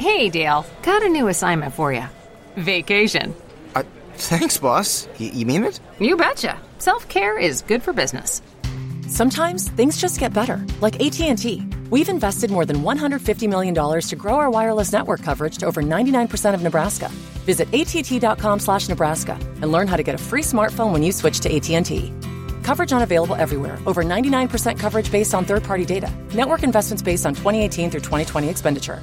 Hey, Dale, got a new assignment for you vacation. Uh, thanks, boss. Y- you mean it? You betcha. Self care is good for business. Sometimes things just get better, like AT&T. We've invested more than $150 million to grow our wireless network coverage to over 99% of Nebraska. Visit att.com slash Nebraska and learn how to get a free smartphone when you switch to AT&T. Coverage not available everywhere. Over 99% coverage based on third-party data. Network investments based on 2018 through 2020 expenditure.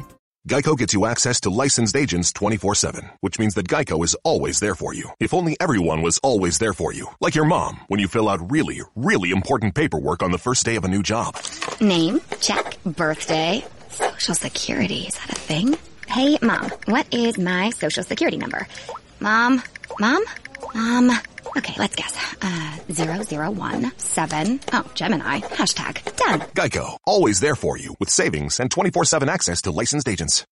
Geico gets you access to licensed agents 24-7, which means that Geico is always there for you. If only everyone was always there for you. Like your mom, when you fill out really, really important paperwork on the first day of a new job. Name? Check. Birthday? Social security. Is that a thing? Hey, Mom, what is my social security number? Mom? Mom? Mom? Okay, let's guess. Uh, zero zero one seven. Oh, Gemini. Hashtag done. Geico, always there for you with savings and 24-7 access to licensed agents.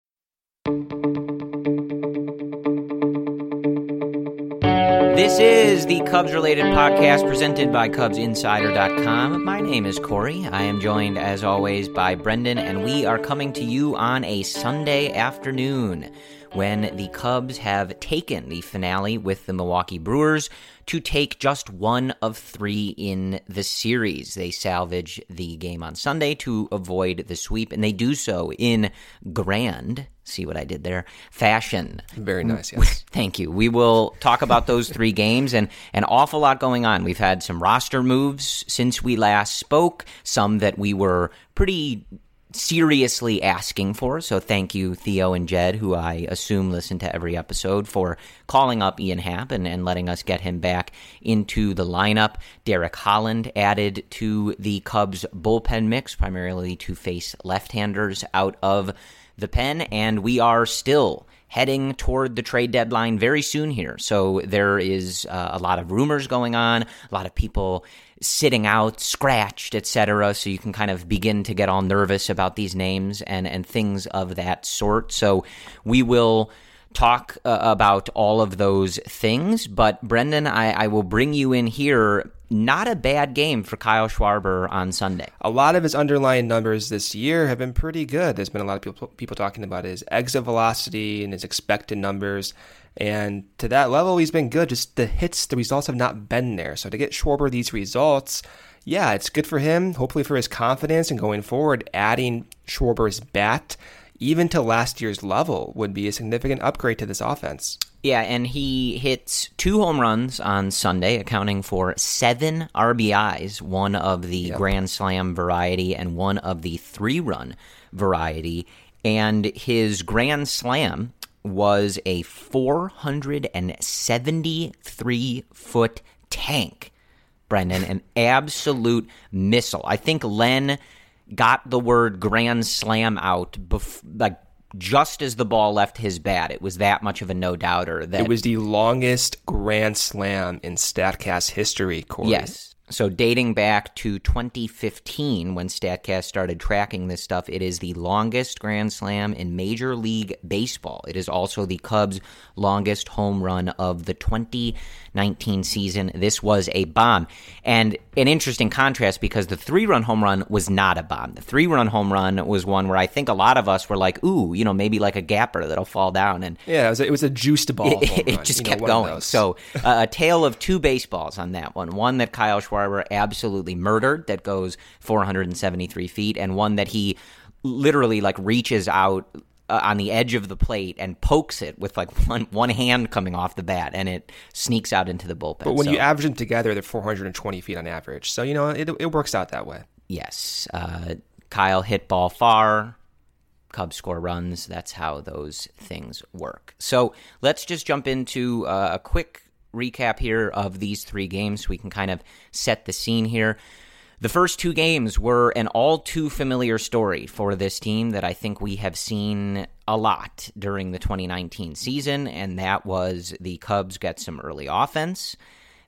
This is the Cubs related podcast presented by CubsInsider.com. My name is Corey. I am joined, as always, by Brendan, and we are coming to you on a Sunday afternoon when the Cubs have taken the finale with the Milwaukee Brewers to take just one of three in the series. They salvage the game on Sunday to avoid the sweep, and they do so in grand, see what I did there, fashion. Very mm, nice, yes. Thank you. We will talk about those three games and an awful lot going on. We've had some roster moves since we last spoke, some that we were pretty seriously asking for. So thank you, Theo and Jed, who I assume listen to every episode, for calling up Ian Happ and, and letting us get him back into the lineup. Derek Holland added to the Cubs bullpen mix, primarily to face left handers out of the pen, and we are still heading toward the trade deadline very soon here. So there is uh, a lot of rumors going on, a lot of people sitting out, scratched, etc. So you can kind of begin to get all nervous about these names and and things of that sort. So we will talk uh, about all of those things. But Brendan, I, I will bring you in here not a bad game for Kyle Schwarber on Sunday. A lot of his underlying numbers this year have been pretty good. There's been a lot of people people talking about his exit velocity and his expected numbers. And to that level, he's been good. Just the hits, the results have not been there. So to get Schwarber these results, yeah, it's good for him. Hopefully for his confidence and going forward, adding Schwarber's bat even to last year's level would be a significant upgrade to this offense. Yeah, and he hits two home runs on Sunday, accounting for seven RBIs, one of the Yep. Grand Slam variety and one of the three run variety. And his Grand Slam was a 473 foot tank, Brendan, an absolute missile. I think Len got the word Grand Slam out bef- like just as the ball left his bat. It was that much of a no doubter that It was the longest Grand Slam in Statcast history, Corey. Yes. So dating back to 2015 when Statcast started tracking this stuff, it is the longest grand slam in Major League Baseball. It is also the Cubs' longest home run of the 2019 season. This was a bomb. And an interesting contrast because the three-run home run was not a bomb. The three-run home run was one where I think a lot of us were like, "Ooh, you know, maybe like a gapper that'll fall down." And Yeah, it was a, it was a juiced ball. it, it just you know, kept one going. So uh, a tale of two baseballs on that one. One that Kyle Schwarber absolutely murdered that goes 473 feet, and one that he literally like reaches out uh, on the edge of the plate and pokes it with like one one hand coming off the bat, and it sneaks out into the bullpen. But when So- you average them together, they're 420 feet on average. So, you know, it, it works out that way. Yes. Uh, Kyle hit ball far. Cubs score runs. That's how those things work. So let's just jump into uh, a quick recap here of these three games so we can kind of set the scene here. The first two games were an all too familiar story for this team that I think we have seen a lot during the 2019 season, and that was the Cubs get some early offense.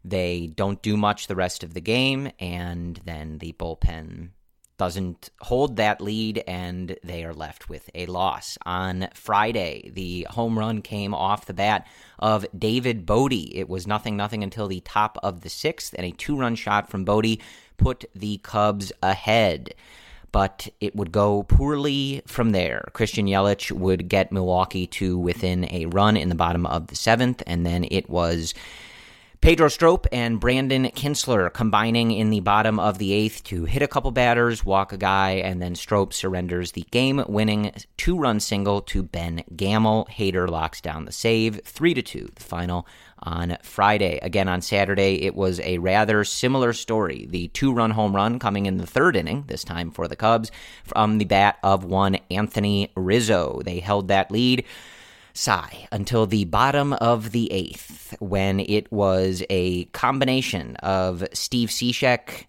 They don't do much the rest of the game, and then the bullpen doesn't hold that lead, and they are left with a loss. On Friday, the home run came off the bat of David Bote. It was nothing, nothing until the top of the sixth, and a two run shot from Bodie put the Cubs ahead. But it would go poorly from there. Christian Yelich would get Milwaukee to within a run in the bottom of the seventh, and then it was Pedro Strop and Brandon Kintzler combining in the bottom of the eighth to hit a couple batters, walk a guy, and then Strop surrenders the game winning two run single to Ben Gamel. Hader locks down the save, 3 to 2, the final on Friday. Again, on Saturday, it was a rather similar story. The two run home run coming in the third inning, this time for the Cubs, from the bat of one Anthony Rizzo. They held that lead sigh until the bottom of the eighth when it was a combination of Steve Cishek,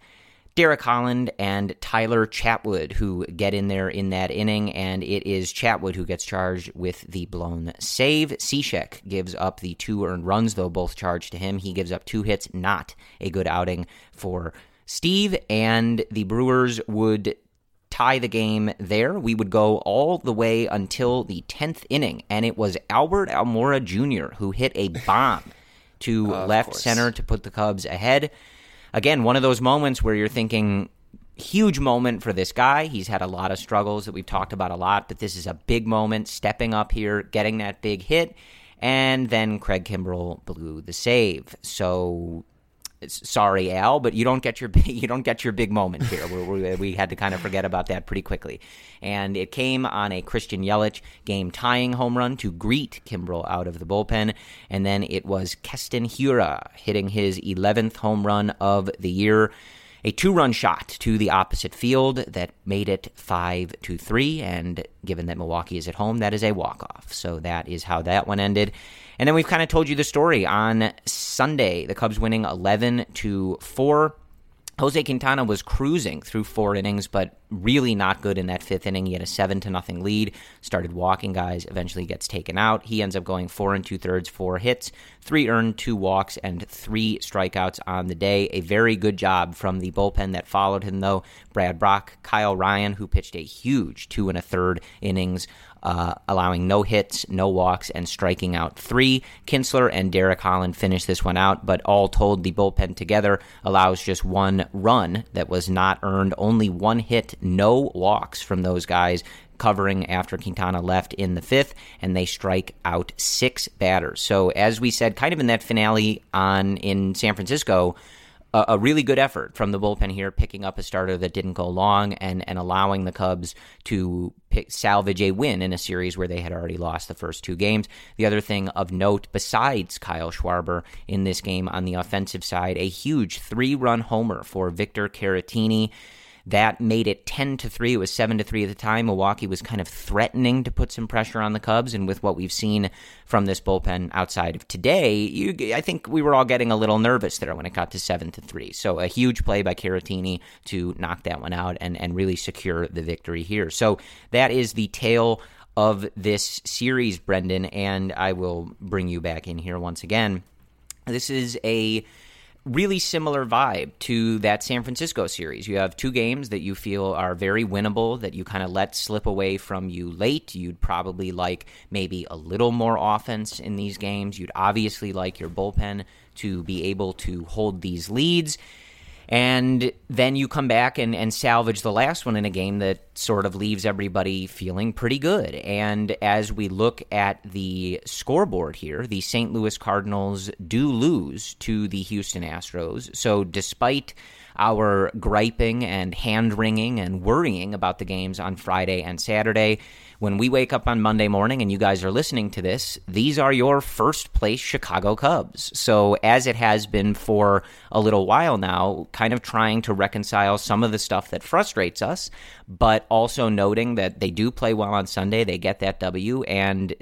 Derek Holland, and Tyler Chatwood who get in there in that inning, and it is Chatwood who gets charged with the blown save. Cishek gives up the two earned runs, though both charged to him. He gives up two hits, not a good outing for Steve, and the Brewers would tie the game there. We would go all the way until the 10th inning, and it was Albert Almora Jr. who hit a bomb to Of left center to put the Cubs ahead. Again, one of those moments where you're thinking, huge moment for this guy. He's had a lot of struggles that we've talked about a lot, but this is a big moment, stepping up here, getting that big hit, and then Craig Kimbrel blew the save. So sorry al but you don't get your you don't get your big moment here. We, we, had to kind of forget about that pretty quickly. And it came on a christian yelich game tying home run to greet Kimbrel out of the bullpen. And then it was Keston Hiura hitting his 11th home run of the year. A two-run shot to the opposite field that made it five to three, and given that Milwaukee is at home, that is a walk-off. So that is how that one ended. And then we've kind of told you the story on Sunday. The Cubs winning eleven to four. Jose Quintana was cruising through four innings, but really not good in that fifth inning. He had a seven to nothing lead, started walking guys, eventually gets taken out. He ends up going four and two thirds, four hits, three earned, two walks, and three strikeouts on the day. A very good job from the bullpen that followed him, though. Brad Brach, Kyle Ryan, who pitched a huge two and a third innings uh, allowing no hits, no walks, and striking out three. Kintzler and Derek Holland finished this one out, but all told, the bullpen together allows just one run that was not earned, only one hit, no walks from those guys. Covering after Quintana left in the fifth, and they strike out six batters. So, as we said, kind of in that finale on in San Francisco, a, a, really good effort from the bullpen here, picking up a starter that didn't go long and, and allowing the Cubs to pick, salvage a win in a series where they had already lost the first two games. The other thing of note, besides Kyle Schwarber in this game on the offensive side, a huge three run homer for Victor Caratini. That made it 10 to 3. It was 7 to 3 at the time. Milwaukee was kind of threatening to put some pressure on the Cubs. And with what we've seen from this bullpen outside of today, you, I think we were all getting a little nervous there when it got to 7 to 3. So a huge play by Caratini to knock that one out and, and really secure the victory here. So that is the tale of this series, Brendan. And I will bring you back in here once again. This is a really similar vibe to that San Francisco series. You have two games that you feel are very winnable, that you kind of let slip away from you late. You'd probably like maybe a little more offense in these games. You'd obviously like your bullpen to be able to hold these leads. And then you come back and, and salvage the last one in a game that sort of leaves everybody feeling pretty good. And as we look at the scoreboard here, the St. Louis Cardinals do lose to the Houston Astros. So despite our griping and hand wringing and worrying about the games on Friday and Saturday, when we wake up on Monday morning and you guys are listening to this, these are your first place Chicago Cubs. So, as it has been for a little while now, kind of trying to reconcile some of the stuff that frustrates us, but also noting that they do play well on Sunday, they get that W, and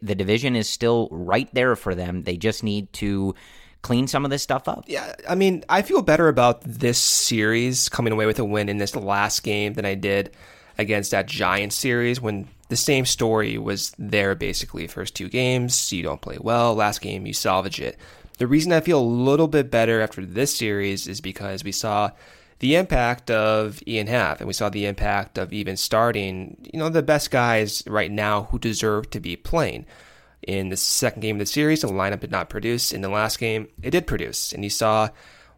the division is still right there for them. They just need to clean some of this stuff up. Yeah, I mean, I feel better about this series coming away with a win in this last game than I did against that Giants series when the same story was there basically. First two games, you don't play well. Last game, you salvage it. The reason I feel a little bit better after this series is because we saw the impact of Ian Happ and we saw the impact of even starting, you know, the best guys right now who deserve to be playing. In the second game of the series, the lineup did not produce. In the last game, it did produce. And you saw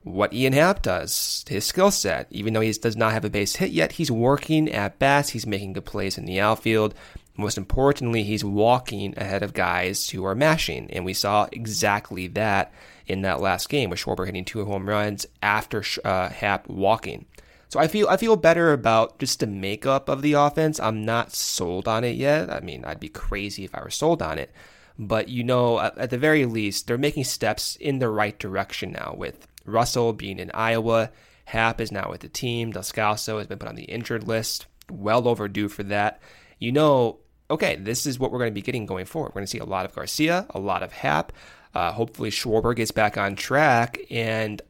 what Ian Happ does, his skill set. Even though he does not have a base hit yet, he's working at bats, he's making good plays in the outfield. Most importantly, he's walking ahead of guys who are mashing. And we saw exactly that in that last game with Schwarber hitting two home runs after uh, Happ walking. So I feel I feel better about just the makeup of the offense. I'm not sold on it yet. I mean, I'd be crazy if I were sold on it. But you know, at the very least, they're making steps in the right direction now with Russell being in Iowa. Happ is now with the team. Descalso has been put on the injured list. Well overdue for that. You know, okay, this is what we're going to be getting going forward. We're going to see a lot of Garcia, a lot of Happ. Uh, hopefully, Schwarber gets back on track. And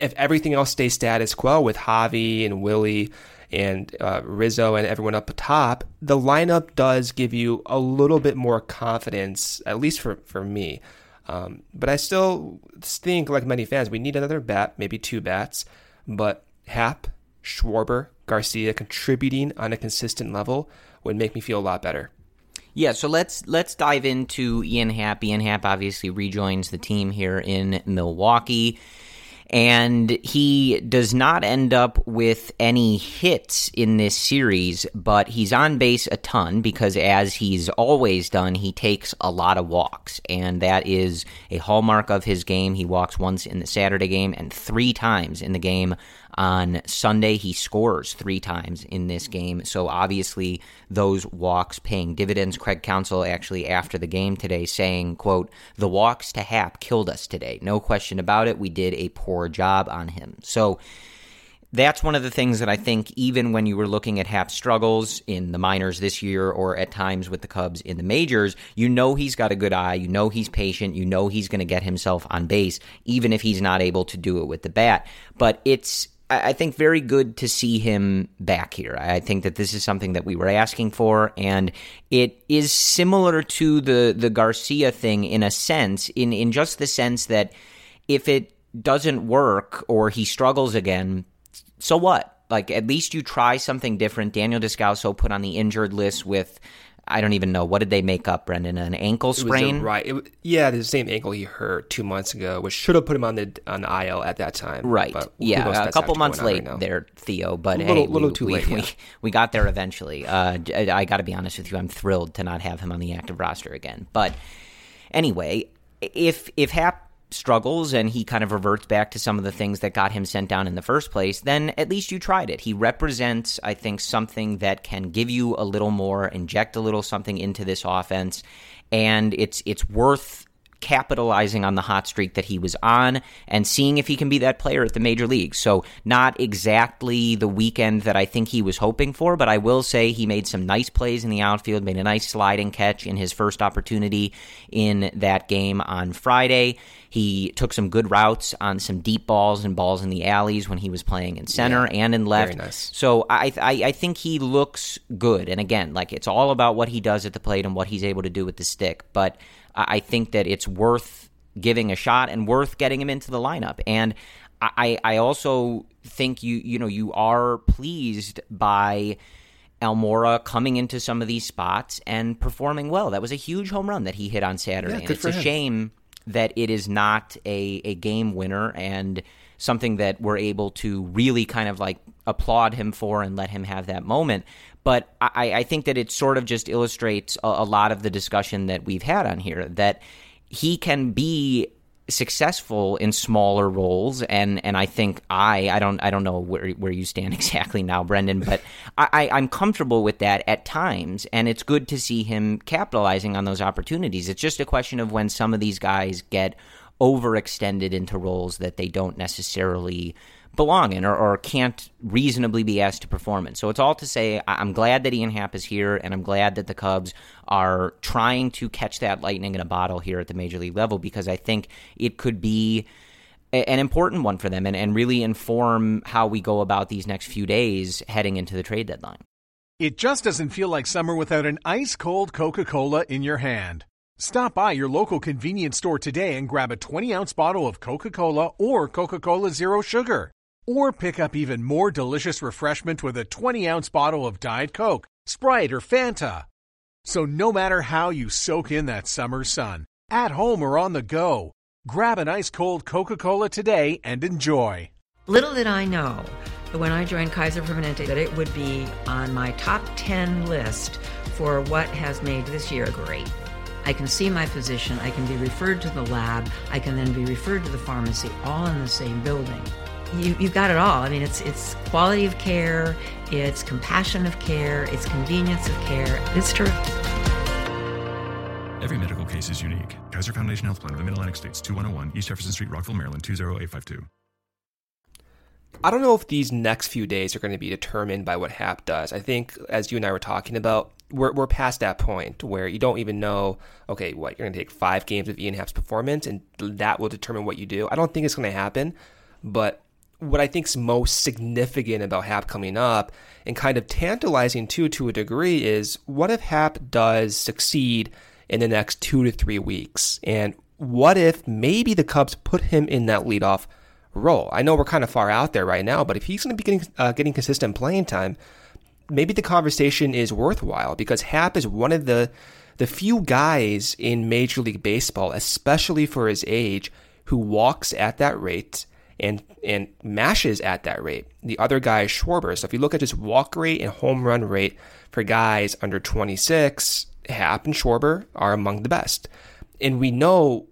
if everything else stays status quo with Javi and Willie and uh, Rizzo and everyone up top, the lineup does give you a little bit more confidence, at least for, for me. Um, but I still think, like many fans, we need another bat, maybe two bats. But Happ, Schwarber, Garcia contributing on a consistent level would make me feel a lot better. Yeah, so let's let's dive into Ian Happ. Ian Happ obviously rejoins the team here in Milwaukee and he does not end up with any hits in this series, but he's on base a ton because, as he's always done, he takes a lot of walks, and that is a hallmark of his game. He walks once in the Saturday game and three times in the game on Sunday, he scores three times in this game. So obviously, those walks paying dividends. Craig Counsell actually after the game today saying, "quote The walks to Happ killed us today. No question about it. We did a poor job on him." So that's one of the things that I think, even when you were looking at Happ's struggles in the minors this year or at times with the Cubs in the majors, you know he's got a good eye. You know he's patient. You know he's going to get himself on base, even if he's not able to do it with the bat. But it's I think very good to see him back here. I think that this is something that we were asking for, and it is similar to the the Garcia thing in a sense, in in just the sense that if it doesn't work or he struggles again, so what? Like at least you try something different. Daniel Descalso put on the injured list with I don't even know what did they make up, Brendan? An ankle sprain, right? It, yeah, the same ankle he hurt two months ago, which should have put him on the on the IL at that time, right? yeah, a couple months late right there, Theo. But a little, hey, little we, too we, late. We, yeah. we got there eventually. Uh, I got to be honest with you, I'm thrilled to not have him on the active roster again. But anyway, if if Happ struggles and he kind of reverts back to some of the things that got him sent down in the first place, then at least you tried it. He represents, I think, something that can give you a little more, inject a little something into this offense, and it's it's worth capitalizing on the hot streak that he was on and seeing if he can be that player at the major leagues. So, not exactly the weekend that I think he was hoping for, but I will say he made some nice plays in the outfield, made a nice sliding catch in his first opportunity in that game on Friday. He took some good routes on some deep balls and balls in the alleys when he was playing in center Yeah, and in left. very nice. So I, I I think he looks good. And again, like it's all about what he does at the plate and what he's able to do with the stick. But I think that it's worth giving a shot and worth getting him into the lineup. And I, I also think you you know you are pleased by Almora coming into some of these spots and performing well. That was a huge home run that he hit on Saturday. Yeah, and it's a him. shame that it is not a, a game winner and something that we're able to really kind of like applaud him for and let him have that moment. But I, I think that it sort of just illustrates a, a lot of the discussion that we've had on here that he can be successful in smaller roles and and I think I I don't I don't know where where you stand exactly now Brendan but I, I'm comfortable with that at times and it's good to see him capitalizing on those opportunities. It's just a question of when some of these guys get overextended into roles that they don't necessarily belong in or, or can't reasonably be asked to perform in. So it's all to say I'm glad that Ian Happ is here and I'm glad that the Cubs are trying to catch that lightning in a bottle here at the major league level because I think it could be an important one for them and, and really inform how we go about these next few days heading into the trade deadline. It just doesn't feel like summer without an ice cold Coca Cola in your hand. Stop by your local convenience store today and grab a 20 ounce bottle of Coca Cola or Coca Cola Zero Sugar. Or pick up even more delicious refreshment with a 20 ounce bottle of Diet Coke, Sprite, or Fanta. So, no matter how you soak in that summer sun, at home or on the go, grab an ice cold Coca Cola today and enjoy. Little did I know that when I joined Kaiser Permanente that it would be on my top 10 list for what has made this year great. I can see my physician, I can be referred to the lab, I can then be referred to the pharmacy, all in the same building. You, you've got it all. I mean, it's, it's quality of care, it's compassion of care, it's convenience of care. It's true. Every medical case is unique. Kaiser Foundation Health Plan of the Mid Atlantic States, 2101 East Jefferson Street, Rockville, Maryland, 20852. I don't know if these next few days are going to be determined by what Happ does. I think, as you and I were talking about, we're, we're past that point where you don't even know, okay, what, you're going to take five games of Ian Happ's performance and that will determine what you do. I don't think it's going to happen, but what I think is most significant about Happ coming up and kind of tantalizing too to a degree is what if Happ does succeed in the next two to three weeks? And what if maybe the Cubs put him in that leadoff role? I know we're kind of far out there right now, but if he's going to be getting, uh, getting consistent playing time, maybe the conversation is worthwhile because Happ is one of the the few guys in Major League Baseball, especially for his age, who walks at that rate and and mashes at that rate. The other guy is Schwarber. So if you look at just walk rate and home run rate for guys under 26, Happ and Schwarber are among the best. And we know,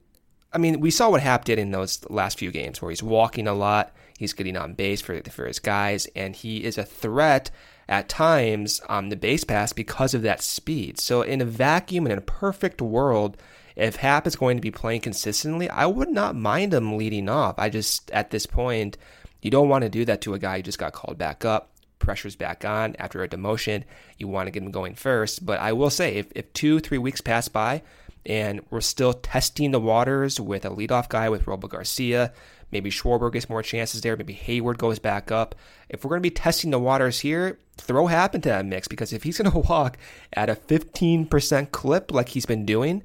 I mean, we saw what Happ did in those last few games where he's walking a lot, he's getting on base for for his guys, and he is a threat at times on the base pass because of that speed. So in a vacuum and in a perfect world, if Happ is going to be playing consistently, I would not mind him leading off. I just at this point, you don't want to do that to a guy who just got called back up. Pressure's back on after a demotion. You want to get him going first. But I will say, if, if two, three weeks pass by and we're still testing the waters with a leadoff guy with Robel Garcia, maybe Schwarber gets more chances there, maybe Heyward goes back up. If we're going to be testing the waters here, throw Happ into that mix because if he's going to walk at a 15% clip like he's been doing,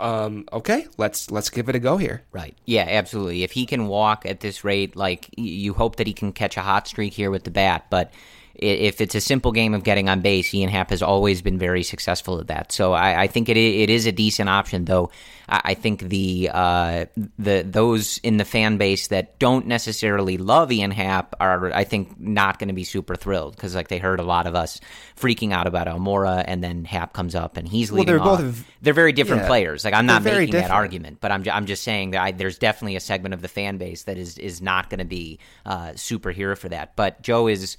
um, okay, let's let's give it a go here. Right. Yeah, absolutely. If he can walk at this rate, like you hope that he can catch a hot streak here with the bat, but if it's a simple game of getting on base, Ian Happ has always been very successful at that. So I, I think it it is a decent option, though. I think the uh, the those in the fan base that don't necessarily love Ian Happ are, I think, not going to be super thrilled because like they heard a lot of us freaking out about Almora, and then Happ comes up and he's leading well, they're off. both they're very different yeah, players. Like I'm not making that argument, but I'm I'm just saying that I, there's definitely a segment of the fan base that is is not going to be uh, super here for that. But Joe is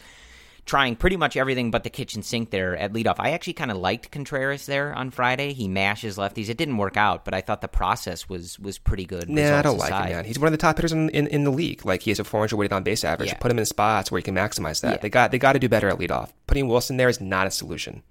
trying pretty much everything but the kitchen sink there at leadoff. I actually kind of liked Contreras there on Friday. He mashes lefties. It didn't work out, but I thought the process was was pretty good. Nah, I don't like aside. him, man. He's one of the top hitters in, in, in the league. Like he has a 400 weighted on base average. Yeah. Put him in spots where he can maximize that. Yeah. They got they got to do better at leadoff. Putting Willson there is not a solution.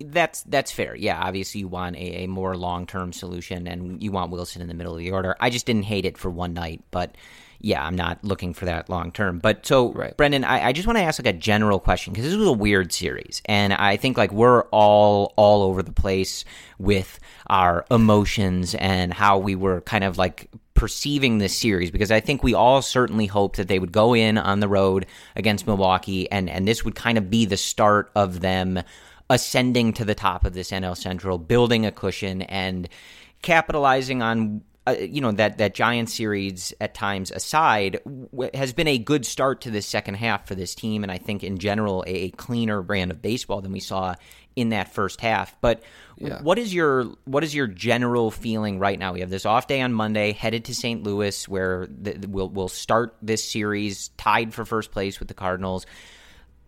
That's that's fair. Yeah, obviously you want a, a more long term solution, and you want Willson in the middle of the order. I just didn't hate it for one night, but yeah, I'm not looking for that long term. But so, Brendan, I, I just want to ask like a general question because this was a weird series, and I think like we're all all over the place with our emotions and how we were kind of like perceiving this series because I think we all certainly hoped that they would go in on the road against Milwaukee and and this would kind of be the start of them ascending to the top of this NL Central, building a cushion and capitalizing on uh, you know that that Giant series at times aside w- has been a good start to this second half for this team, and I think in general a, a cleaner brand of baseball than we saw in that first half. But Yeah. what is your what is your general feeling right now? We have this off day on Monday, headed to St. Louis, where the, we'll we'll start this series tied for first place with the Cardinals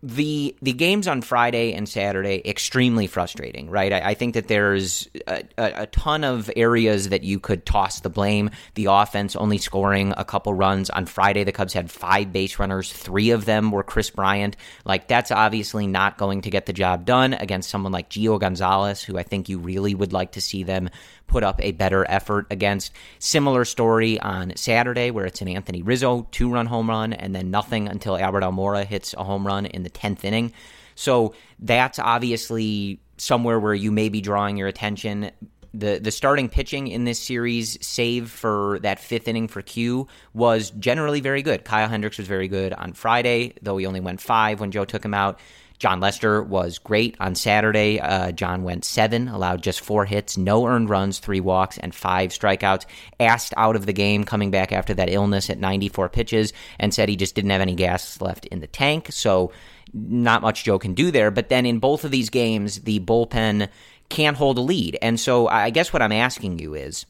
the the games on Friday and Saturday extremely frustrating, right? I, I think that there's a, a, a ton of areas that you could toss the blame. The offense only scoring a couple runs on Friday. The Cubs had five base runners, three of them were Kris Bryant. Like that's obviously not going to get the job done against someone like Gio Gonzalez, who I think you really would like to see them put up a better effort against. Similar story on Saturday, where it's an Anthony Rizzo two run home run, and then nothing until Albert Almora hits a home run in the 10th inning. So that's obviously somewhere where you may be drawing your attention. The, the starting pitching in this series, save for that fifth inning for Q, was generally very good. Kyle Hendricks was very good on Friday, though he only went five when Joe took him out. Jon Lester was great on Saturday. Uh, Jon went seven, allowed just four hits, no earned runs, three walks, and five strikeouts. Asked out of the game coming back after that illness at 94 pitches and said he just didn't have any gas left in the tank. So, not much Joe can do there. But then in both of these games, the bullpen can't hold a lead. And so, I guess what I'm asking you is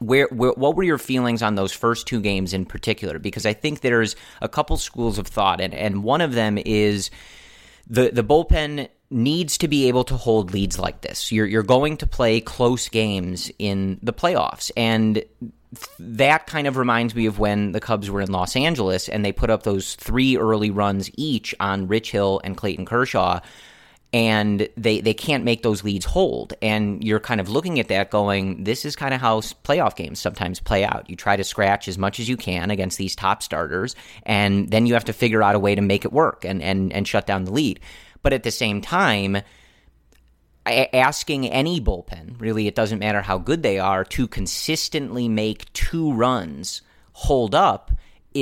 where, where what were your feelings on those first two games in particular? Because I think there's a couple schools of thought, and, and one of them is the the bullpen needs to be able to hold leads like this. You're you're going to play close games in the playoffs, and that kind of reminds me of when the Cubs were in Los Angeles and they put up those three early runs each on Rich Hill and Clayton Kershaw. And they, they can't make those leads hold. And you're kind of looking at that going, this is kind of how playoff games sometimes play out. You try to scratch as much as you can against these top starters, and then you have to figure out a way to make it work and, and, and shut down the lead. But at the same time, asking any bullpen, really, it doesn't matter how good they are, to consistently make two runs hold up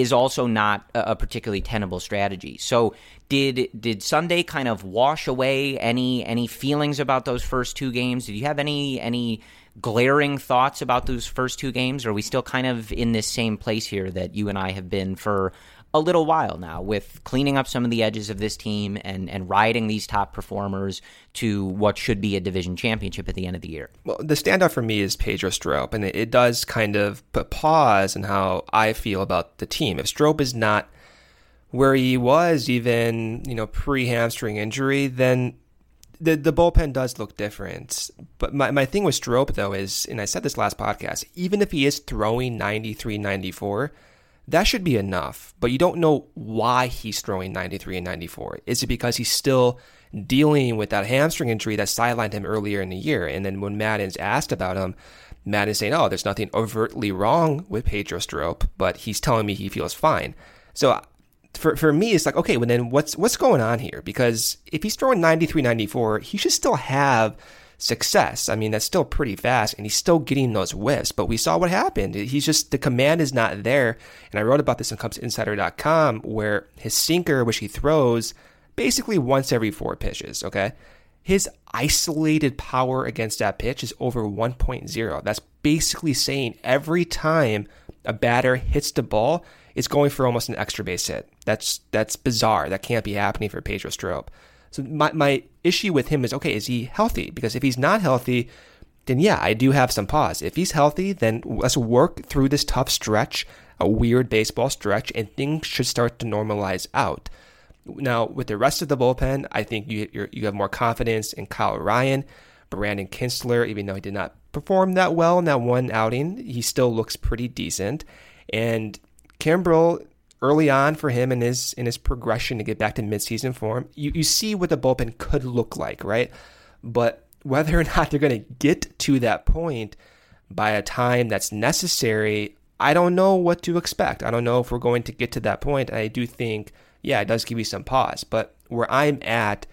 is also not a particularly tenable strategy. So did did Sunday kind of wash away any any feelings about those first two games? Did you have any any glaring thoughts about those first two games? Or are we still kind of in this same place here that you and I have been for a little while now with cleaning up some of the edges of this team and, and riding these top performers to what should be a division championship at the end of the year. Well, the standout for me is Pedro Strop, and it, it does kind of put pause in how I feel about the team. If Strop is not where he was, even you know pre hamstring injury, then the the bullpen does look different. But my, my thing with Strop though is, and I said this last podcast, even if he is throwing 93, 94, that should be enough. But you don't know why he's throwing 93 and 94. Is it because he's still dealing with that hamstring injury that sidelined him earlier in the year? And then when Maddon's asked about him, Maddon's saying, oh, there's nothing overtly wrong with Pedro Strop, but he's telling me he feels fine. So for, for me, it's like, okay, well then what's, what's going on here? Because if he's throwing 93, 94, he should still have success. I mean, that's still pretty fast and he's still getting those whiffs, but we saw what happened. He's just, the command is not there. And I wrote about this on CubsInsider.com where his sinker, which he throws, basically once every four pitches, okay? His isolated power against that pitch is over 1.0. That's basically saying every time a batter hits the ball, it's going for almost an extra base hit. That's that's bizarre. That can't be happening for Pedro Strop. So my my issue with him is okay, is he healthy? Because if he's not healthy, then yeah, I do have some pause. If he's healthy, then let's work through this tough stretch, a weird baseball stretch, and things should start to normalize out. Now, with the rest of the bullpen, I think you you have more confidence in Kyle Ryan, Brandon Kintzler, even though he did not perform that well in that one outing, he still looks pretty decent. And Kimbrel, early on for him in his in his progression to get back to midseason form, you, you see what the bullpen could look like, right? But whether or not they're going to get to that point by a time that's necessary, I don't know what to expect. I don't know if we're going to get to that point. I do think yeah, it does give you some pause. But where I'm at,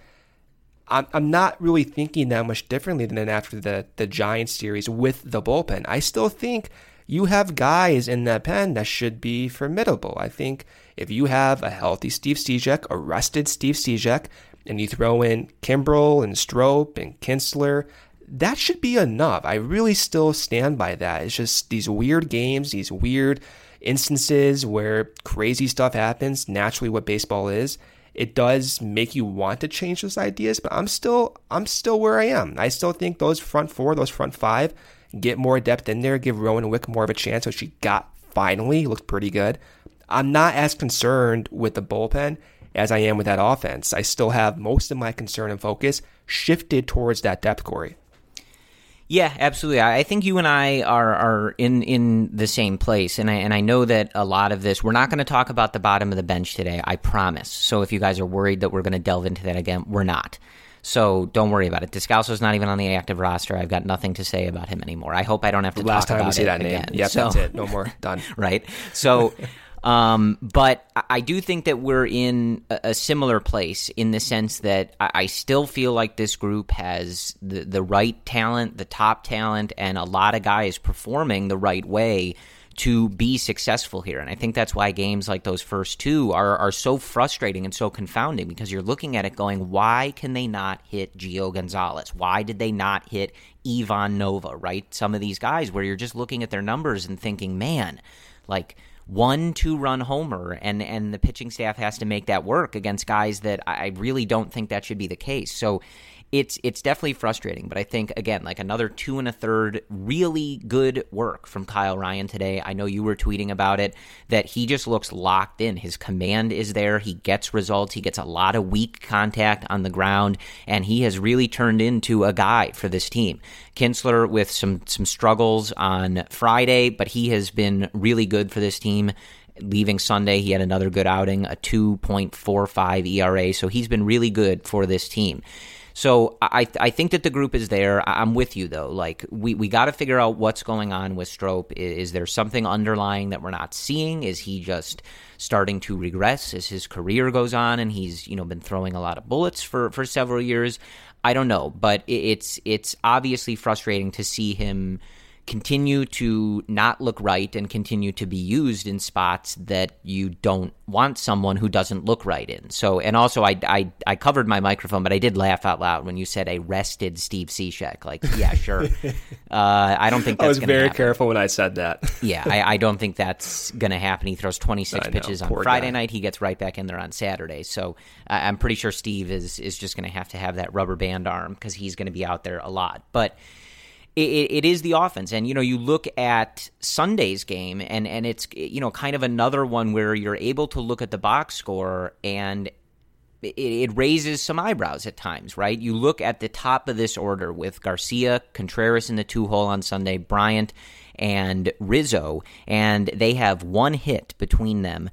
I'm, I'm not really thinking that much differently than after the, the Giants series with the bullpen. I still think you have guys in that pen that should be formidable. I think if you have a healthy Steve Cishek, a rested Steve Cishek, and you throw in Kimbrel and Strop and Kintzler, that should be enough. I really still stand by that. It's just these weird games, these weird instances where crazy stuff happens, naturally what baseball is, it does make you want to change those ideas, but I'm still I'm still where I am. I still think those front four, those front five, get more depth in there, give Rowan Wick more of a chance, which she got finally, looked pretty good. I'm not as concerned with the bullpen as I am with that offense. I still have most of my concern and focus shifted towards that depth, Corey. Yeah, absolutely. I think you and I are are in in the same place, and I and I know that a lot of this we're not going to talk about the bottom of the bench today. I promise. So if you guys are worried that we're going to delve into that again, we're not. So don't worry about it. Descalso's not even on the active roster. I've got nothing to say about him anymore. I hope I don't have to. Last talk time about we see it that again. name, yep, so, that's it. No more. Done. right. So. Um, but I do think that we're in a, similar place in the sense that I, still feel like this group has the, the right talent, the top talent, and a lot of guys performing the right way to be successful here. And I think that's why games like those first two are, are so frustrating and so confounding because you're looking at it going, why can they not hit Gio Gonzalez? Why did they not hit Ivan Nova, right? Some of these guys where you're just looking at their numbers and thinking, man, like – one two run homer and and the pitching staff has to make that work against guys that I really don't think that should be the case. So it's it's definitely frustrating, but I think again, like another two and a third really good work from Kyle Ryan today. I know you were tweeting about it that he just looks locked in. His command is there. He gets results. He gets a lot of weak contact on the ground, and he has really turned into a guy for this team. Kintzler with some some struggles on Friday, but he has been really good for this team leaving Sunday, he had another good outing, a 2.45 ERA. So he's been really good for this team. So I I think that the group is there. I'm with you though. Like we, we got to figure out what's going on with Strop. Is, is, there something underlying that we're not seeing? Is he just starting to regress as his career goes on and he's you know been throwing a lot of bullets for for several years? I don't know, but it's it's obviously frustrating to see him continue to not look right and continue to be used in spots that you don't want someone who doesn't look right in. So, and also, I, I, I covered my microphone, but I did laugh out loud when you said a rested Steve Cishek. Like, yeah, sure. uh, I don't think that's I was very happen. careful when I said that. yeah, I, I, don't think that's going to happen. He throws 26 pitches on Friday guy. night. He gets right back in there on Saturday. So, I'm pretty sure Steve is, is just going to have to have that rubber band arm because he's going to be out there a lot. But, it, it is the offense. And, you know, you look at Sunday's game, and, and it's, you know, kind of another one where you're able to look at the box score and it, it, raises some eyebrows at times, right? You look at the top of this order with Garcia, Contreras in the two hole on Sunday, Bryant, and Rizzo, and they have one hit between them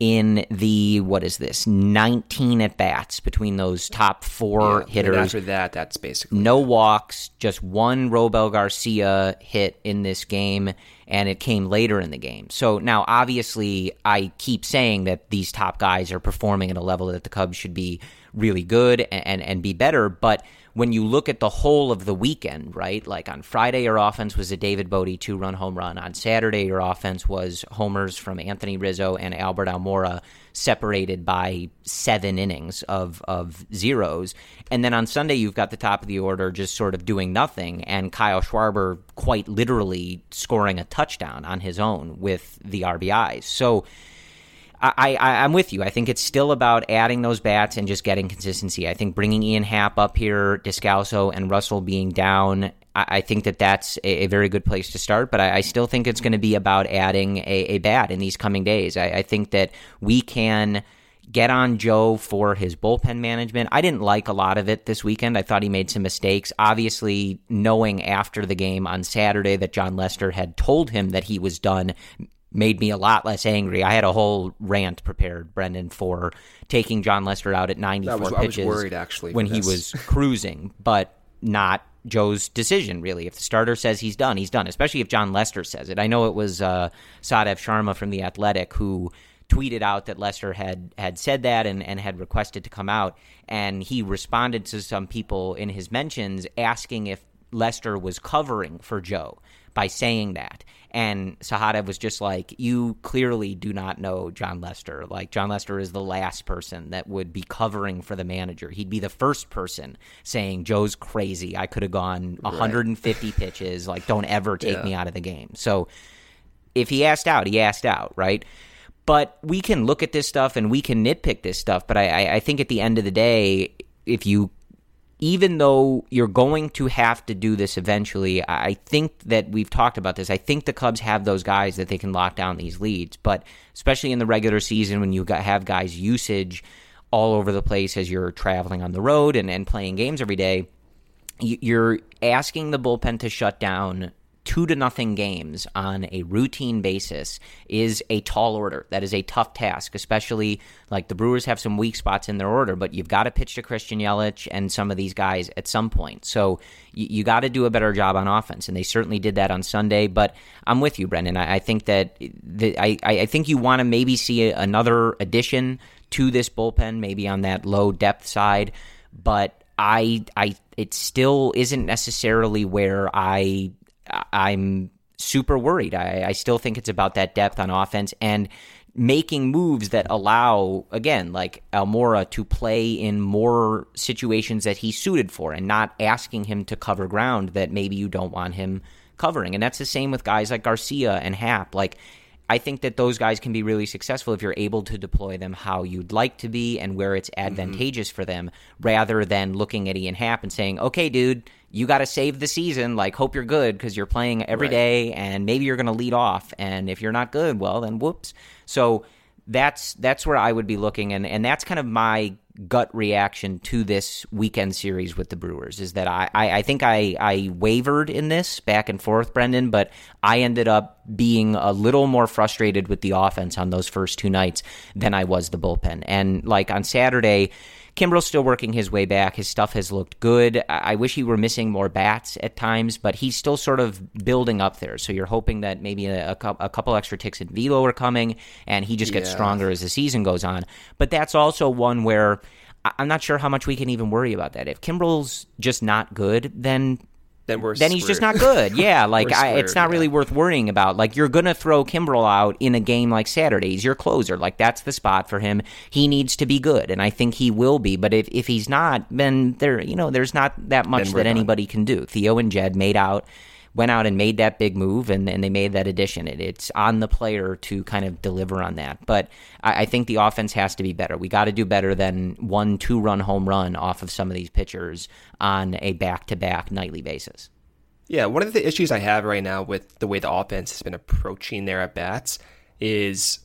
in the what is this 19 at bats between those top four yeah, hitters. after that, that's basically no walks, just one Robel Garcia hit in this game, and it came later in the game. So now, obviously, I keep saying that these top guys are performing at a level that the Cubs should be really good and, and be better. But when you look at the whole of the weekend, right? Like on Friday, your offense was a David Bote two run home run. On Saturday, your offense was homers from Anthony Rizzo and Albert Almora, separated by seven innings of, of zeros. And then on Sunday, you've got the top of the order just sort of doing nothing, and Kyle Schwarber quite literally scoring a touchdown on his own with the RBIs. So, I, I, am with you. I think it's still about adding those bats and just getting consistency. I think bringing Ian Happ up here, Descalso and Russell being down, I, I think that that's a, very good place to start. But I, I still think it's going to be about adding a, a, bat in these coming days. I, think that we can get on Joe for his bullpen management. I didn't like a lot of it this weekend. I thought he made some mistakes. Obviously, knowing after the game on Saturday that Jon Lester had told him that he was done made me a lot less angry. I had a whole rant prepared, Brendan, for taking Jon Lester out at 94 was, pitches. I was worried, actually, when he was cruising, but not Joe's decision, really. If the starter says he's done, he's done, especially if Jon Lester says it. I know it was uh, Sahadev Sharma from The Athletic who tweeted out that Lester had, had said that and, and had requested to come out. And he responded to some people in his mentions asking if Lester was covering for Joe by saying that. And Sahadev was just like, You clearly do not know Jon Lester. Like, Jon Lester is the last person that would be covering for the manager. He'd be the first person saying, Joe's crazy. I could have gone 150 right. pitches. Like, don't ever take yeah. me out of the game. So if he asked out, he asked out, right? But we can look at this stuff and we can nitpick this stuff. But I, I think at the end of the day, if you even though you're going to have to do this eventually, I think that we've talked about this. I think the Cubs have those guys that they can lock down these leads, but especially in the regular season when you have guys' usage all over the place as you're traveling on the road and, and playing games every day, you're asking the bullpen to shut down two to nothing games on a routine basis is a tall order. That is a tough task, especially like the Brewers have some weak spots in their order, but you've got to pitch to Christian Yelich and some of these guys at some point. So you, you got to do a better job on offense, and they certainly did that on Sunday. But I'm with you, Brendan. I, I think that the, I, I think you want to maybe see another addition to this bullpen, maybe on that low depth side, but I I it still isn't necessarily where I I'm super worried. I, I still think it's about that depth on offense and making moves that allow, again, like Almora to play in more situations that he's suited for and not asking him to cover ground that maybe you don't want him covering. And that's the same with guys like Garcia and Happ. Like, I think that those guys can be really successful if you're able to deploy them how you'd like to be and where it's mm-hmm. advantageous mm-hmm. for them, rather than looking at Ian Happ and saying, "Okay, dude, you got to save the season. Like, hope you're good because you're playing every right. day, and maybe you're going to lead off. And if you're not good, well, then whoops." So that's that's where I would be looking, and and that's kind of my gut reaction to this weekend series with the Brewers is that I, I, I, think I, I wavered in this back and forth, Brendan, but I ended up being a little more frustrated with the offense on those first two nights than I was the bullpen. And like on Saturday, Kimbrel's still working his way back. His stuff has looked good. I wish he were missing more bats at times, but he's still sort of building up there. So you're hoping that maybe a, a, a couple extra ticks in velo are coming, and he just gets yeah. stronger as the season goes on. But that's also one where I'm not sure how much we can even worry about that. If Kimbrel's just not good, then then we're then he's just not good. Yeah, like I, it's not yeah. really worth worrying about. Like you're gonna throw Kimbrel out in a game like Saturday. He's your closer. Like that's the spot for him. He needs to be good, and I think he will be. But if if he's not, then there you know there's not that much that anybody can do. Theo and Jed made out went out and made that big move and, and they made that addition. It, it's on the player to kind of deliver on that. But I, I think the offense has to be better. We got to do better than one two run home run off of some of these pitchers on a back to back nightly basis. Yeah, one of the issues I have right now with the way the offense has been approaching their at bats is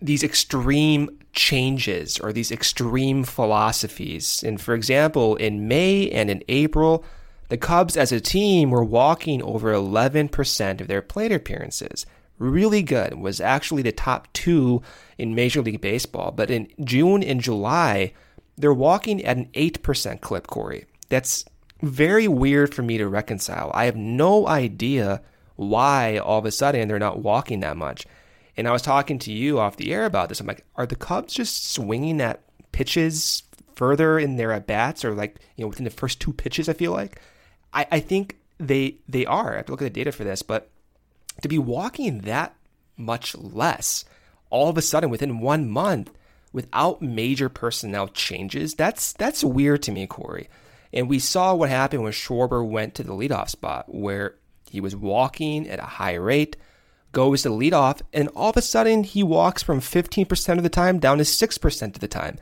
these extreme changes or these extreme philosophies. And for example, in May and in April, the Cubs as a team were walking over 11% of their plate appearances. Really good. Was actually the top two in Major League Baseball. But in June and July, they're walking at an 8% clip, Corey. That's very weird for me to reconcile. I have no idea why all of a sudden they're not walking that much. And I was talking to you off the air about this. I'm like, are the Cubs just swinging at pitches further in their at bats or like you know within the first two pitches. I feel like I, I think they they are. I have to look at the data for this, but to be walking that much less all of a sudden within one month without major personnel changes, that's that's weird to me, Corey. And we saw what happened when Schwarber went to the leadoff spot, where he was walking at a high rate, goes to leadoff, and all of a sudden he walks from 15% of the time down to 6% of the time.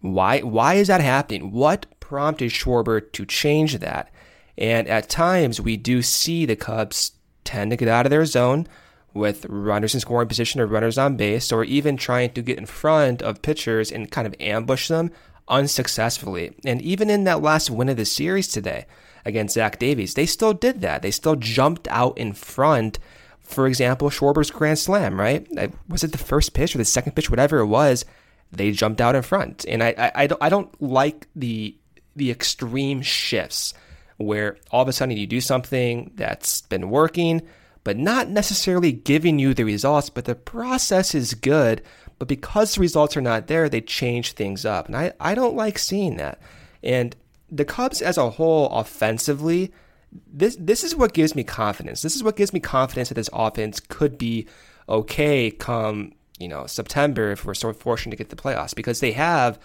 Why why is that happening? What prompted Schwarber to change that? And at times we do see the Cubs tend to get out of their zone with runners in scoring position or runners on base, or even trying to get in front of pitchers and kind of ambush them unsuccessfully. And even in that last win of the series today against Zach Davies, they still did that. They still jumped out in front. For example, Schwarber's grand slam, right? Was it the first pitch or the second pitch, whatever it was? They jumped out in front, and I, I, I don't, I don't like the the extreme shifts where all of a sudden you do something that's been working but not necessarily giving you the results, but the process is good. But because the results are not there, they change things up. And I, I don't like seeing that. And the Cubs as a whole, offensively, this this is what gives me confidence. This is what gives me confidence that this offense could be okay come, you know, September if we're so fortunate to get the playoffs. Because they have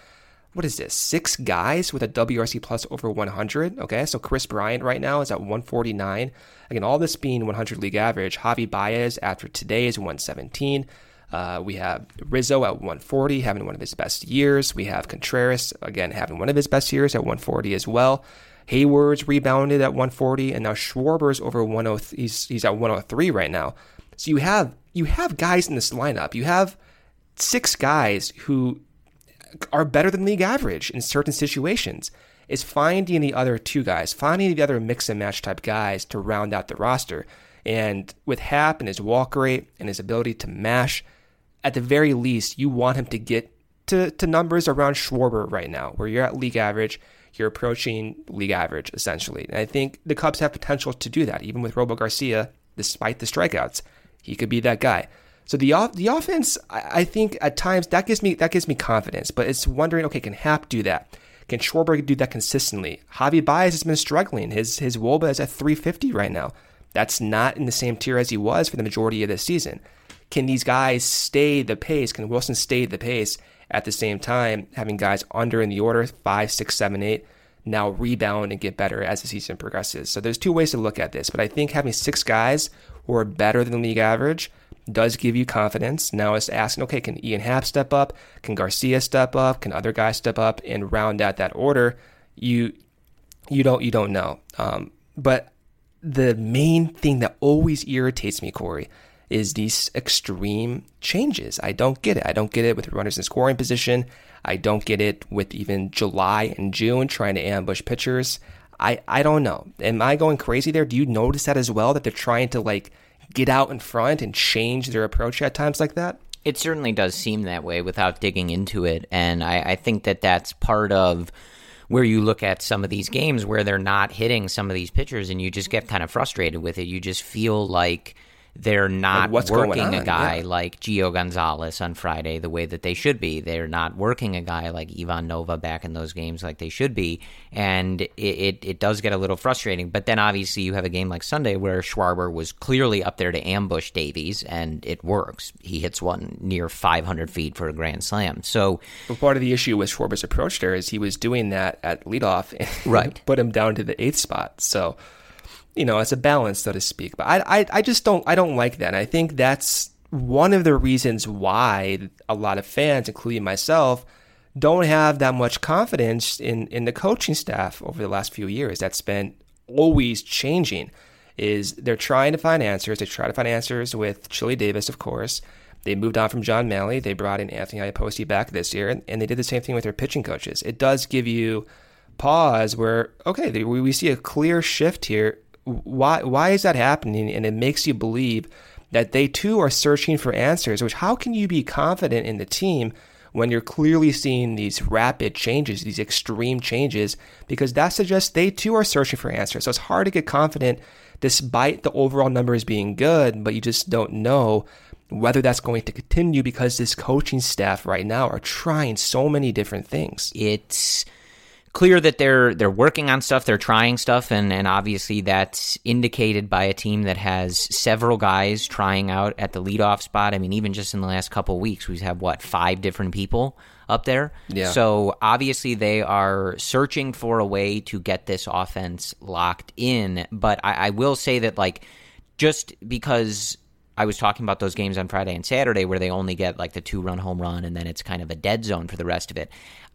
what is this? Six guys with a WRC plus over 100. Okay, so Kris Bryant right now is at 149. Again, all this being 100 league average. Javi Baez after today is 117. Uh, we have Rizzo at 140, having one of his best years. We have Contreras again having one of his best years at 140 as well. Heyward's rebounded at 140, and now Schwarber's over 103. He's, he's at 103 right now. So you have you have guys in this lineup. You have six guys who are better than league average in certain situations. Is finding the other two guys, finding the other mix and match type guys to round out the roster. And with Happ and his walk rate and his ability to mash, at the very least, you want him to get to, to numbers around Schwarber right now, where you're at league average, you're approaching league average essentially. And I think the Cubs have potential to do that, even with Robel Garcia, despite the strikeouts. He could be that guy. So the the offense, I think at times that gives me that gives me confidence. But it's wondering, okay, can Happ do that? Can Schwarber do that consistently? Javi Baez has been struggling. His his WOBA is at 350 right now. That's not in the same tier as he was for the majority of the season. Can these guys stay the pace? Can Willson stay the pace at the same time, having guys under in the order five, six, seven, eight, now rebound and get better as the season progresses? So there's two ways to look at this, but I think having six guys who are better than the league average does give you confidence. Now it's asking, okay, can Ian Happ step up? Can Garcia step up? Can other guys step up and round out that order? You you don't you don't know. Um, but the main thing that always irritates me, Corey, is these extreme changes. I don't get it. I don't get it with runners in scoring position. I don't get it with even July and June trying to ambush pitchers. I, I don't know. Am I going crazy there? Do you notice that as well? That they're trying to like get out in front and change their approach at times like that? It certainly does seem that way without digging into it. And I, I think that that's part of where you look at some of these games where they're not hitting some of these pitchers and you just get kind of frustrated with it. You just feel like they're not like working a guy yeah. like Gio Gonzalez on Friday the way that they should be. They're not working a guy like Ivan Nova back in those games like they should be. And it, it, it, does get a little frustrating. But then obviously you have a game like Sunday where Schwarber was clearly up there to ambush Davies, and it works. He hits one near 500 feet for a grand slam. So part of the issue with Schwarber's approach there is he was doing that at leadoff and right. put him down to the eighth spot. So you know, it's a balance, so to speak. But I, I, I just don't, I don't like that. And I think that's one of the reasons why a lot of fans, including myself, don't have that much confidence in, in the coaching staff over the last few years. That's been always changing. Is they're trying to find answers. They try to find answers with Chili Davis, of course. They moved on from John Mallee. They brought in Anthony Iapoce back this year, and, and they did the same thing with their pitching coaches. It does give you pause where okay, we, we see a clear shift here why why is that happening? And it makes you believe that they too are searching for answers. Which how can you be confident in the team when you're clearly seeing these rapid changes, these extreme changes? Because that suggests they too are searching for answers. So it's hard to get confident despite the overall numbers being good, but you just don't know whether that's going to continue because this coaching staff right now are trying so many different things. It's clear that they're they're working on stuff, they're trying stuff, and and obviously that's indicated by a team that has several guys trying out at the leadoff spot. I mean, even just in the last couple of weeks, we've had what five different people up there. Yeah. So obviously they are searching for a way to get this offense locked in. But I, I will say that like just because I was talking about those games on Friday and Saturday where they only get like the two run home run and then it's kind of a dead zone for the rest of it.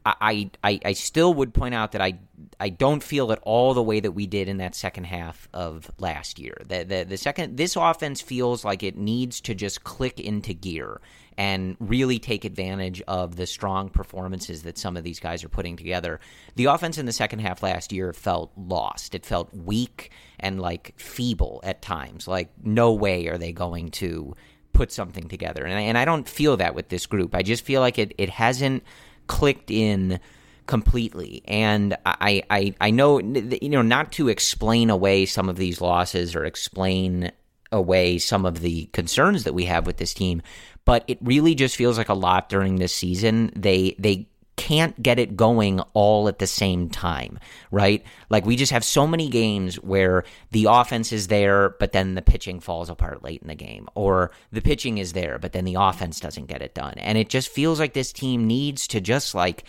I, I, I still would point out that I I don't feel it all the way that we did in that second half of last year. The, the the second this offense feels like it needs to just click into gear and really take advantage of the strong performances that some of these guys are putting together. The offense in the second half last year felt lost. It felt weak and like feeble at times. Like no way are they going to put something together. And I, and I don't feel that with this group. I just feel like it it hasn't clicked in completely. And I, I, I know, you know, not to explain away some of these losses or explain away some of the concerns that we have with this team, but it really just feels like a lot during this season. They, they, can't get it going all at the same time, right? Like we just have so many games where the offense is there, but then the pitching falls apart late in the game, or the pitching is there, but then the offense doesn't get it done. And it just feels like this team needs to just like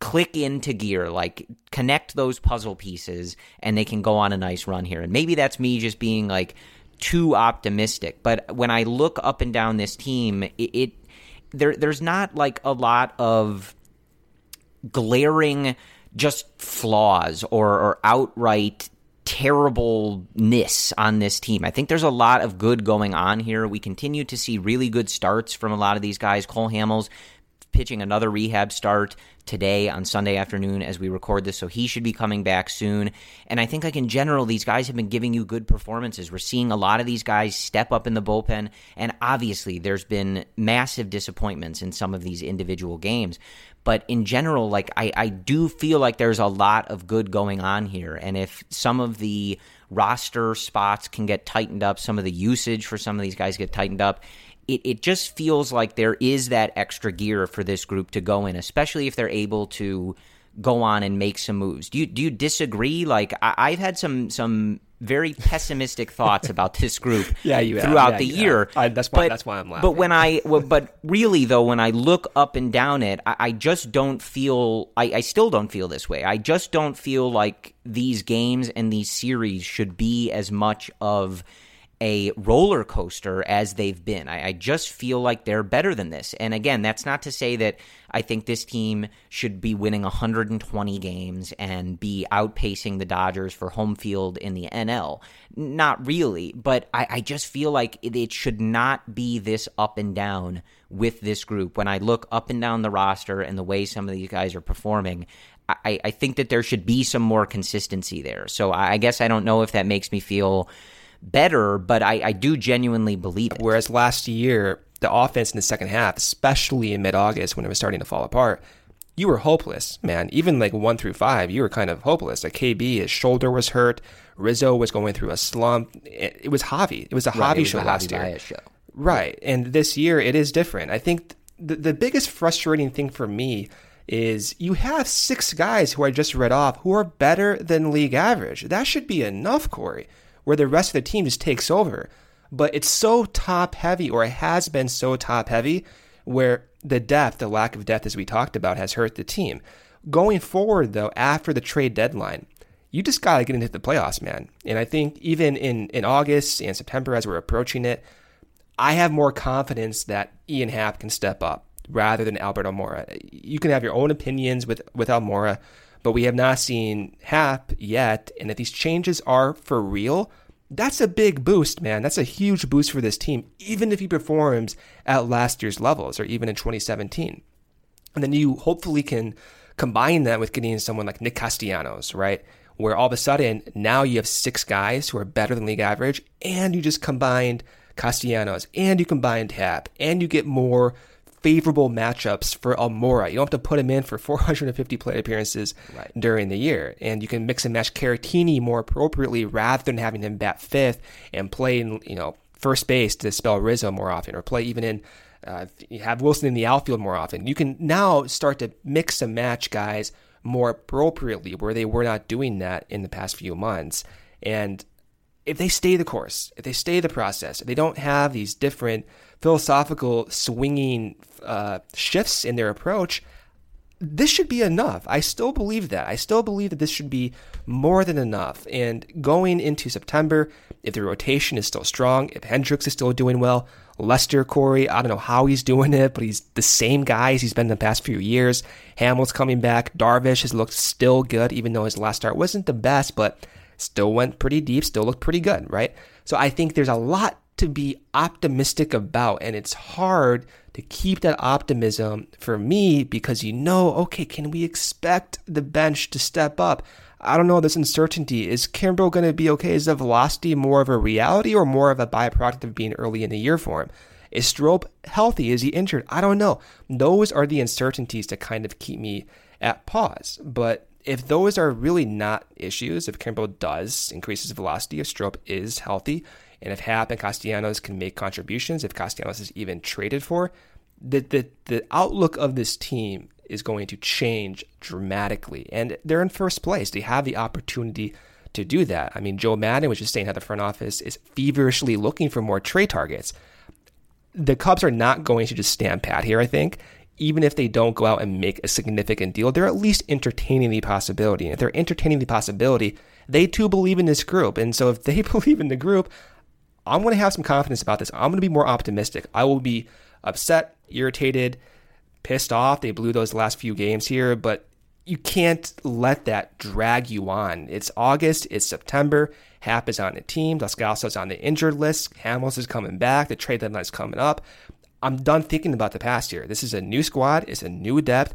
click into gear, like connect those puzzle pieces, and they can go on a nice run here. And maybe that's me just being like too optimistic, but when I look up and down this team, it, it there there's not like a lot of glaring just flaws or, or outright terribleness on this team. I think there's a lot of good going on here. We continue to see really good starts from a lot of these guys. Cole Hamels pitching another rehab start today on Sunday afternoon as we record this, so he should be coming back soon. And I think, like in general, these guys have been giving you good performances. We're seeing a lot of these guys step up in the bullpen, and obviously, there's been massive disappointments in some of these individual games. But in general, like I, I do feel like there's a lot of good going on here. And if some of the roster spots can get tightened up, some of the usage for some of these guys get tightened up, it, it just feels like there is that extra gear for this group to go in, especially if they're able to go on and make some moves. Do you do you disagree? Like I, have had some some very pessimistic thoughts about this group yeah, you throughout yeah, the you year. I, that's why but, that's why I'm laughing. But when I well, but really though, when I look up and down it, I, I just don't feel. I, I still don't feel this way. I just don't feel like these games and these series should be as much of a roller coaster as they've been. I, I, just feel like they're better than this. And again, that's not to say that I think this team should be winning 120 games and be outpacing the Dodgers for home field in the NL. Not really. But I, I just feel like it, it should not be this up and down with this group. When I look up and down the roster and the way some of these guys are performing, I, I think that there should be some more consistency there. So I guess I don't know if that makes me feel better, but I, I do genuinely believe it. Whereas last year, the offense in the second half, especially in mid August when it was starting to fall apart, you were hopeless, man. Even like one through five, you were kind of hopeless. Like KB, his shoulder was hurt. Rizzo was going through a slump. It, it was Javi. It was a right, Javi was show a last Javi year. Show. Right. And this year, it is different. I think the, the biggest frustrating thing for me is you have six guys who I just read off who are better than league average. That should be enough, Corey where the rest of the team just takes over. But it's so top heavy, or it has been so top heavy, where the depth, the lack of depth, as we talked about, has hurt the team. Going forward, though, after the trade deadline, you just got to get into the playoffs, man. And I think even in, in August and September, as we're approaching it, I have more confidence that Ian Happ can step up rather than Albert Almora. You can have your own opinions with, with Almora, but we have not seen Happ yet. And if these changes are for real, that's a big boost, man. That's a huge boost for this team, even if he performs at last year's levels or even in 2017. And then you hopefully can combine that with getting someone like Nick Castellanos, right? Where all of a sudden now you have six guys who are better than league average, and you just combined Castellanos, and you combined Happ, and you get more favorable matchups for Almora. You don't have to put him in for 450 plate appearances right. during the year. And you can mix and match Caratini more appropriately rather than having him bat fifth and play in, you know, first base to spell Rizzo more often, or play even in uh, have Willson in the outfield more often. You can now start to mix and match guys more appropriately where they were not doing that in the past few months. And if they stay the course, if they stay the process, if they don't have these different philosophical swinging uh, shifts in their approach, this should be enough. I still believe that. I still believe that this should be more than enough. And going into September, if the rotation is still strong, if Hendricks is still doing well, Lester Corey, I don't know how he's doing it, but he's the same guy as he's been the past few years. Hamels coming back. Darvish has looked still good, even though his last start wasn't the best, but still went pretty deep, still looked pretty good, right? So I think there's a lot to be optimistic about, and it's hard to keep that optimism for me because you know, okay, can we expect the bench to step up? I don't know this uncertainty. Is Kimbrel going to be okay? Is the velocity more of a reality or more of a byproduct of being early in the year for him? Is Strop healthy? Is he injured? I don't know. Those are the uncertainties that kind of keep me at pause. But if those are really not issues, if Kimbrel does increase his velocity, if Strop is healthy, and if Happ and Castellanos can make contributions, if Castellanos is even traded for, the, the, the outlook of this team is going to change dramatically. And they're in first place. They have the opportunity to do that. I mean, Joe Maddon was just saying how the front office is feverishly looking for more trade targets. The Cubs are not going to just stand pat here, I think. Even if they don't go out and make a significant deal, they're at least entertaining the possibility. And if they're entertaining the possibility, they too believe in this group. And so if they believe in the group, I'm going to have some confidence about this. I'm going to be more optimistic. I will be upset, irritated, pissed off. They blew those last few games here, but you can't let that drag you on. It's August, it's September. Happ is on the team. Descalso's on the injured list. Hamels is coming back. The trade deadline is coming up. I'm done thinking about the past here. This is a new squad. It's a new depth.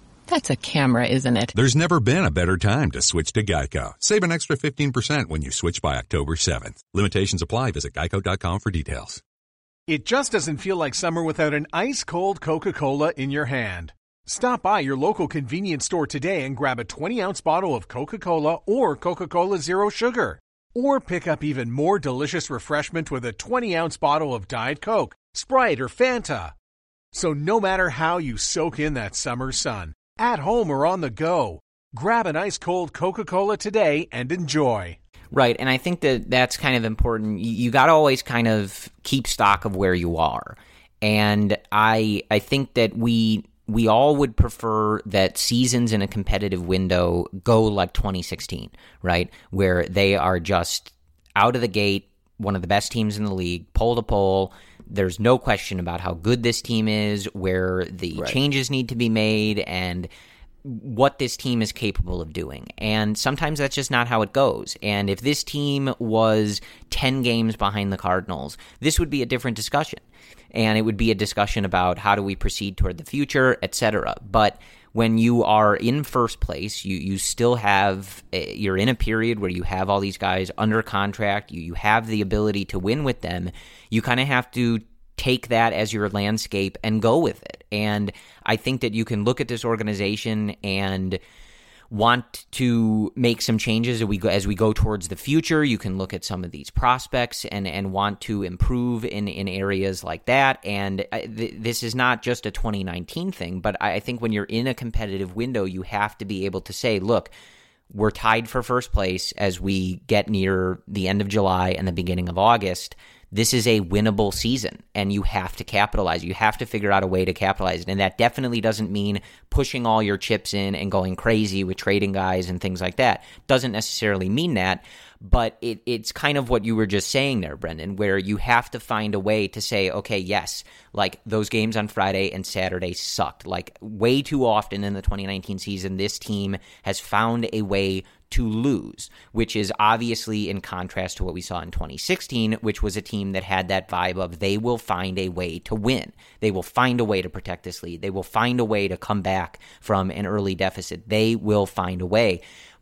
That's a camera, isn't it? There's never been a better time to switch to Geico. Save an extra 15% when you switch by October 7th. Limitations apply. Visit geico.com for details. It just doesn't feel like summer without an ice cold Coca Cola in your hand. Stop by your local convenience store today and grab a 20 ounce bottle of Coca Cola or Coca Cola Zero Sugar. Or pick up even more delicious refreshment with a 20 ounce bottle of Diet Coke, Sprite, or Fanta. So, no matter how you soak in that summer sun, at home or on the go. Grab an ice cold Coca Cola today and enjoy. Right, and I think that that's kind of important. You, got to always kind of keep stock of where you are, and I I think that we we all would prefer that seasons in a competitive window go like 2016, right, where they are just out of the gate one of the best teams in the league, pole to pole. There's no question about how good this team is, where the right. changes need to be made, and what this team is capable of doing. And sometimes that's just not how it goes. And if this team was 10 games behind the Cardinals, this would be a different discussion. And it would be a discussion about how do we proceed toward the future, etc. But when you are in first place, you you still have eh, you're in a period where you have all these guys under contract. You you have the ability to win with them. You kind of have to take that as your landscape and go with it. And I think that you can look at this organization and want to make some changes as we go as we go towards the future. You can look at some of these prospects and and want to improve in in areas like that. And uh, th- this is not just a 2019 thing, but I think when you're in a competitive window, you have to be able to say, look. We're tied for first place as we get near the end of July and the beginning of August this is a winnable season and you have to capitalize. You have to figure out a way to capitalize it. And that definitely doesn't mean pushing all your chips in and going crazy with trading guys and things like that. Doesn't necessarily mean that. But it, it's kind of what you were just saying there, Brendan, where you have to find a way to say, okay, yes, like those games on Friday and Saturday sucked. Like way too often in the 2019 season, this team has found a way to lose, which is obviously in contrast to what we saw in 2016, which was a team that had that vibe of they will find a way to win. They will find a way to protect this lead. They will find a way to come back from an early deficit. They will find a way.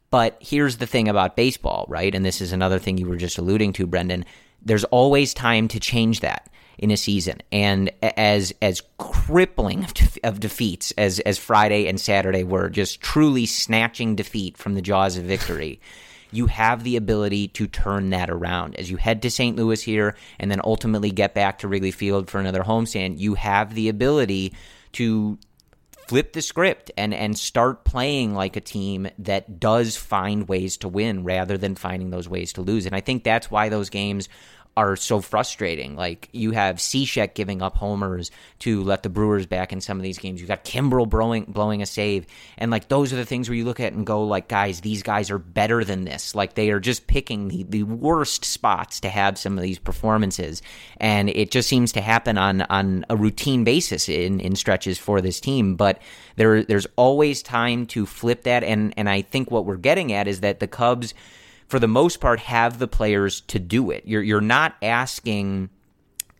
But here's the thing about baseball, right? And this is another thing you were just alluding to, Brendan. There's always time to change that in a season. And as as crippling of, de- of, defeats as as Friday and Saturday were, just truly snatching defeat from the jaws of victory. you have the ability to turn that around. As you head to St. Louis here and then ultimately get back to Wrigley Field for another homestand, you have the ability to flip the script and and start playing like a team that does find ways to win rather than finding those ways to lose. And I think that's why those games are so frustrating. Like you have Cishek giving up homers to let the Brewers back in some of these games. You got Kimbrel blowing blowing a save, and like those are the things where you look at and go, like, guys, these guys are better than this. Like they are just picking the, the worst spots to have some of these performances, and it just seems to happen on on a routine basis in in stretches for this team. But there there's always time to flip that, and and I think what we're getting at is that the Cubs for the most part, have the players to do it. You're you're not asking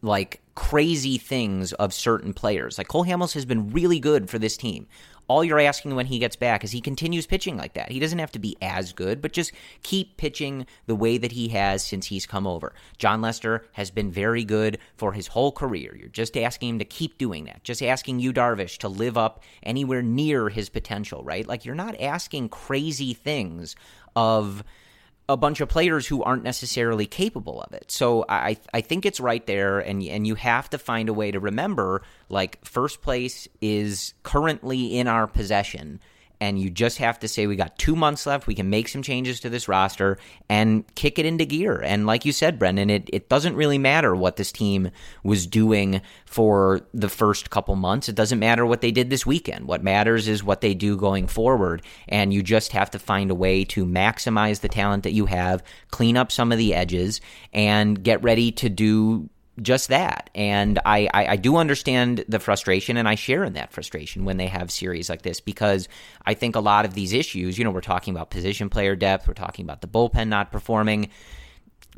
like crazy things of certain players. Like Cole Hamels has been really good for this team. All you're asking when he gets back is he continues pitching like that. He doesn't have to be as good, but just keep pitching the way that he has since he's come over. Jon Lester has been very good for his whole career. You're just asking him to keep doing that. Just asking Yu Darvish to live up anywhere near his potential, right? Like you're not asking crazy things of a bunch of players who aren't necessarily capable of it. So I I think it's right there, and and you have to find a way to remember like first place is currently in our possession and you just have to say we got two months left. We can make some changes to this roster and kick it into gear. And like you said, Brendan, it, it doesn't really matter what this team was doing for the first couple months. It doesn't matter what they did this weekend. What matters is what they do going forward. And you just have to find a way to maximize the talent that you have, clean up some of the edges, and get ready to do just that. And I, I, I, do understand the frustration, and I share in that frustration when they have series like this because I think a lot of these issues, you know, we're talking about position player depth, we're talking about the bullpen not performing.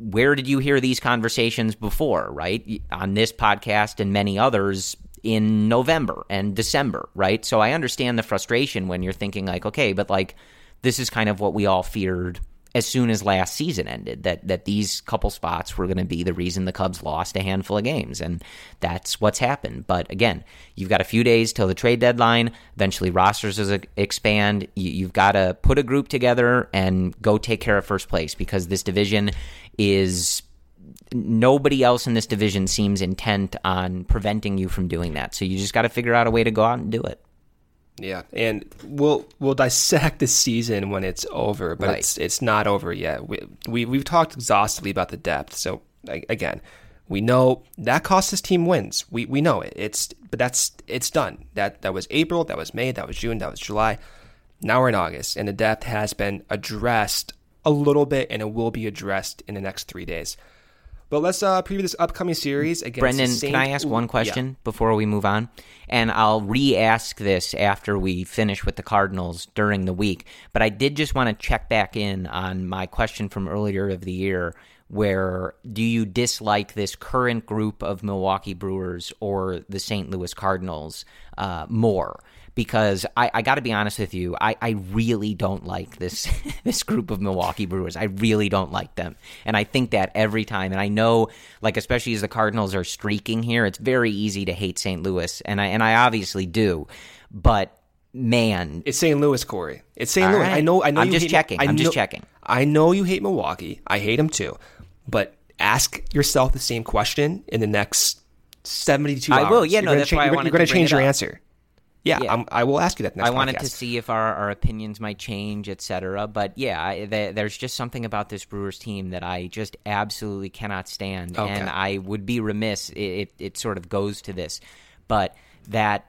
Where did you hear these conversations before, right? On this podcast and many others in November and December, right? So I understand the frustration when you're thinking, like, okay, but like, this is kind of what we all feared as soon as last season ended that that these couple spots were going to be the reason the Cubs lost a handful of games and that's what's happened. But again you've got a few days till the trade deadline. Eventually rosters uh, expand. You've got to put a group together and go take care of first place because this division is nobody else in this division seems intent on preventing you from doing that. So you just got to figure out a way to go out and do it yeah, and we'll we'll dissect the season when it's over, but right. it's it's not over yet. We, we we've talked exhaustively about the depth. So again, we know that cost this team wins. We we know it. It's but that's it's done. That that was April, that was May, that was June, that was July. Now we're in August, and the depth has been addressed a little bit, and it will be addressed in the next three days. But let's uh, preview this upcoming series against Brendan, Saint- can I ask one question yeah. before we move on? And I'll re-ask this after we finish with the Cardinals during the week. But I did just want to check back in on my question from earlier of the year where do you dislike this current group of Milwaukee Brewers or the St. Louis Cardinals uh, more? Because I, I got to be honest with you, I, I really don't like this this group of Milwaukee Brewers. I really don't like them, and I think that every time. And I know, like especially as the Cardinals are streaking here, it's very easy to hate St. Louis, and I and I obviously do, but man, it's St. Louis, Corey. It's St. Louis. Right. I know. I know. I'm you just checking. I I'm just checking. I know you hate Milwaukee. I hate them too, but ask yourself the same question in the next 72 hours. I will. Yeah, you're no, that's why I you're, wanted you're going to change your answer. Yeah, Yeah. i will ask you that next I wanted podcast. to see if our, our opinions might change, etc. But yeah, I, the, there's just something about this Brewers team that I just absolutely cannot stand, Okay. and I would be remiss. It, it it sort of goes to this, but that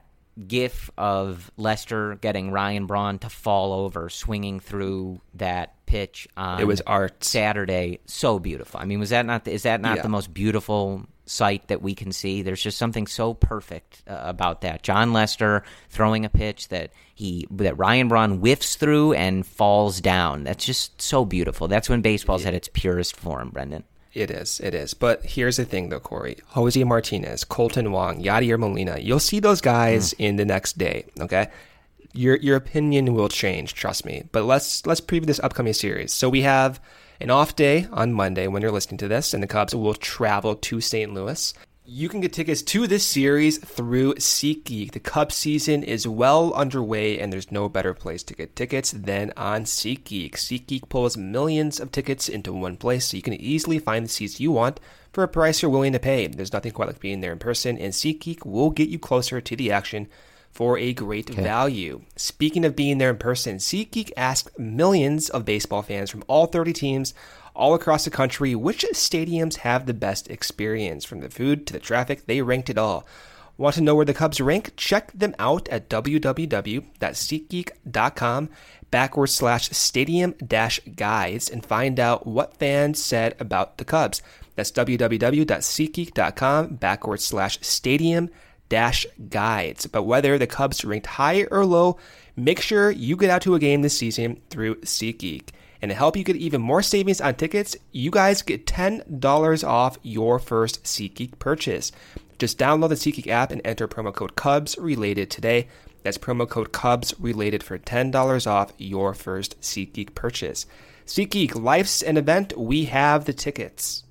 gif of Lester getting Ryan Braun to fall over, swinging through that pitch on It was art. Saturday, so beautiful. I mean, was that not? Is that not Yeah. the most beautiful sight that we can see. There's just something so perfect uh, about that. Jon Lester throwing a pitch that he that Ryan Braun whiffs through and falls down. That's just so beautiful. That's when baseball's at its purest form, Brendan. It is, it is. But here's the thing, though, Corey. Jose Martinez, Kolten Wong, Yadier Molina. You'll see those guys mm. in the next day. Okay, your your opinion will change. Trust me. But let's let's preview this upcoming series. So we have an off day on Monday when you're listening to this, and the Cubs will travel to St. Louis. You can get tickets to this series through SeatGeek. The Cubs season is well underway, and there's no better place to get tickets than on SeatGeek. SeatGeek pulls millions of tickets into one place, so you can easily find the seats you want for a price you're willing to pay. There's nothing quite like being there in person, and SeatGeek will get you closer to the action for a great okay. value. Speaking of being there in person, SeatGeek asked millions of baseball fans from all 30 teams all across the country which stadiums have the best experience. From the food to the traffic, they ranked it all. Want to know where the Cubs rank? Check them out at www.seatgeek.com backward slash stadium dash guides and find out what fans said about the Cubs. That's www.seatgeek.com backward slash stadium dash guides. But whether the Cubs ranked high or low, make sure you get out to a game this season through SeatGeek. And to help you get even more savings on tickets, you guys get $10 off your first SeatGeek purchase. Just download the SeatGeek app and enter promo code Cubs related today. That's promo code Cubs related for $10 off your first SeatGeek purchase. SeatGeek, life's an event. We have the tickets.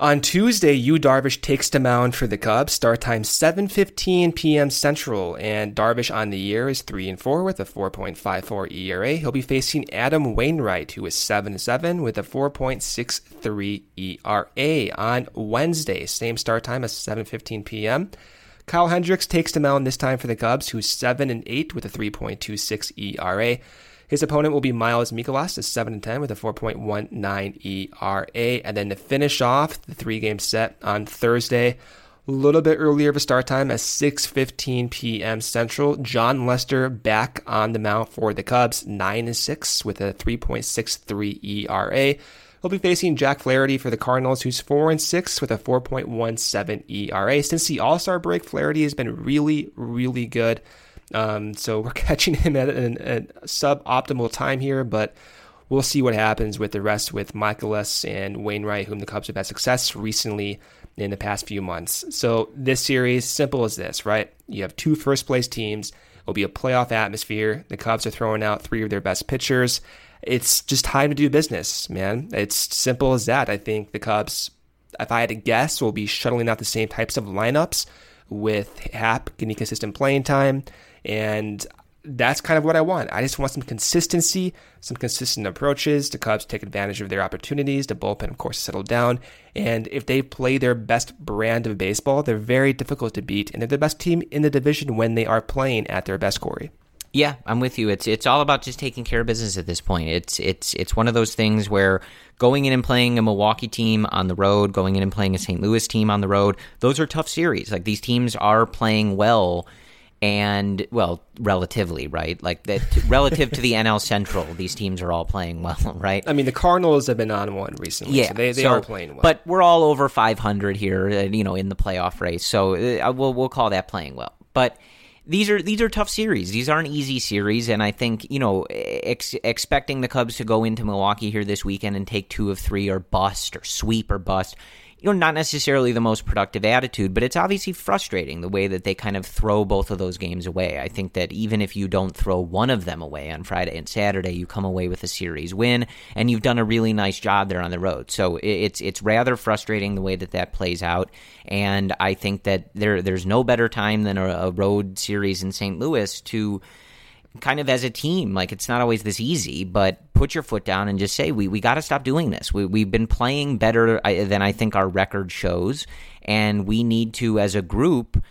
On Tuesday, Yu Darvish takes the mound for the Cubs. Start time 7:15 p.m. Central, and Darvish on the year is three and four with a 4.54 ERA. He'll be facing Adam Wainwright, who is seven seven with a 4.63 ERA on Wednesday. Same start time as 7:15 p.m. Kyle Hendricks takes the mound this time for the Cubs, who's seven and eight with a 3.26 ERA. His opponent will be Miles Mikolas, a 7 and 10 with a 4.19 ERA. And then to finish off the three game set on Thursday, a little bit earlier of a start time at 6:15 p.m. Central. Jon Lester back on the mound for the Cubs, 9 and 6 with a 3.63 ERA. He'll be facing Jack Flaherty for the Cardinals, who's 4 and 6 with a 4.17 ERA. Since the All Star break, Flaherty has been really, really good. Um, so we're catching him at a suboptimal time here, but we'll see what happens with the rest with Mikolas and Wainwright, whom the Cubs have had success recently in the past few months. So this series, simple as this, right? You have two first place teams. It'll be a playoff atmosphere. The Cubs are throwing out three of their best pitchers. It's just time to do business, man. It's simple as that. I think the Cubs, if I had to guess, will be shuttling out the same types of lineups with Happ getting consistent playing time and that's kind of what I want. I just want some consistency, some consistent approaches. The Cubs take advantage of their opportunities. The bullpen, of course, settle down. And if they play their best brand of baseball, they're very difficult to beat. And they're the best team in the division when they are playing at their best, Corey. Yeah, I'm with you. It's it's all about just taking care of business at this point. It's it's it's one of those things where going in and playing a Milwaukee team on the road, going in and playing a St. Louis team on the road, those are tough series. Like these teams are playing well and well, relatively, right? Like that, relative to the NL Central, these teams are all playing well, right? I mean, the Cardinals have been on one recently, yeah, so they, they so, are playing well. But we're all over 500 here, uh, you know, in the playoff race, so uh, we'll we'll call that playing well. But these are these are tough series. These aren't easy series, and I think you know, ex- expecting the Cubs to go into Milwaukee here this weekend and take two of three or bust or sweep or bust you know, not necessarily the most productive attitude, but it's obviously frustrating the way that they kind of throw both of those games away. I think that even if you don't throw one of them away on Friday and Saturday, you come away with a series win, and you've done a really nice job there on the road. So it's it's rather frustrating the way that that plays out, and I think that there there's no better time than a, a road series in St. Louis to kind of as a team. Like it's not always this easy, but put your foot down and just say we we got to stop doing this. We we've been playing better than I think our record shows, and we need to as a group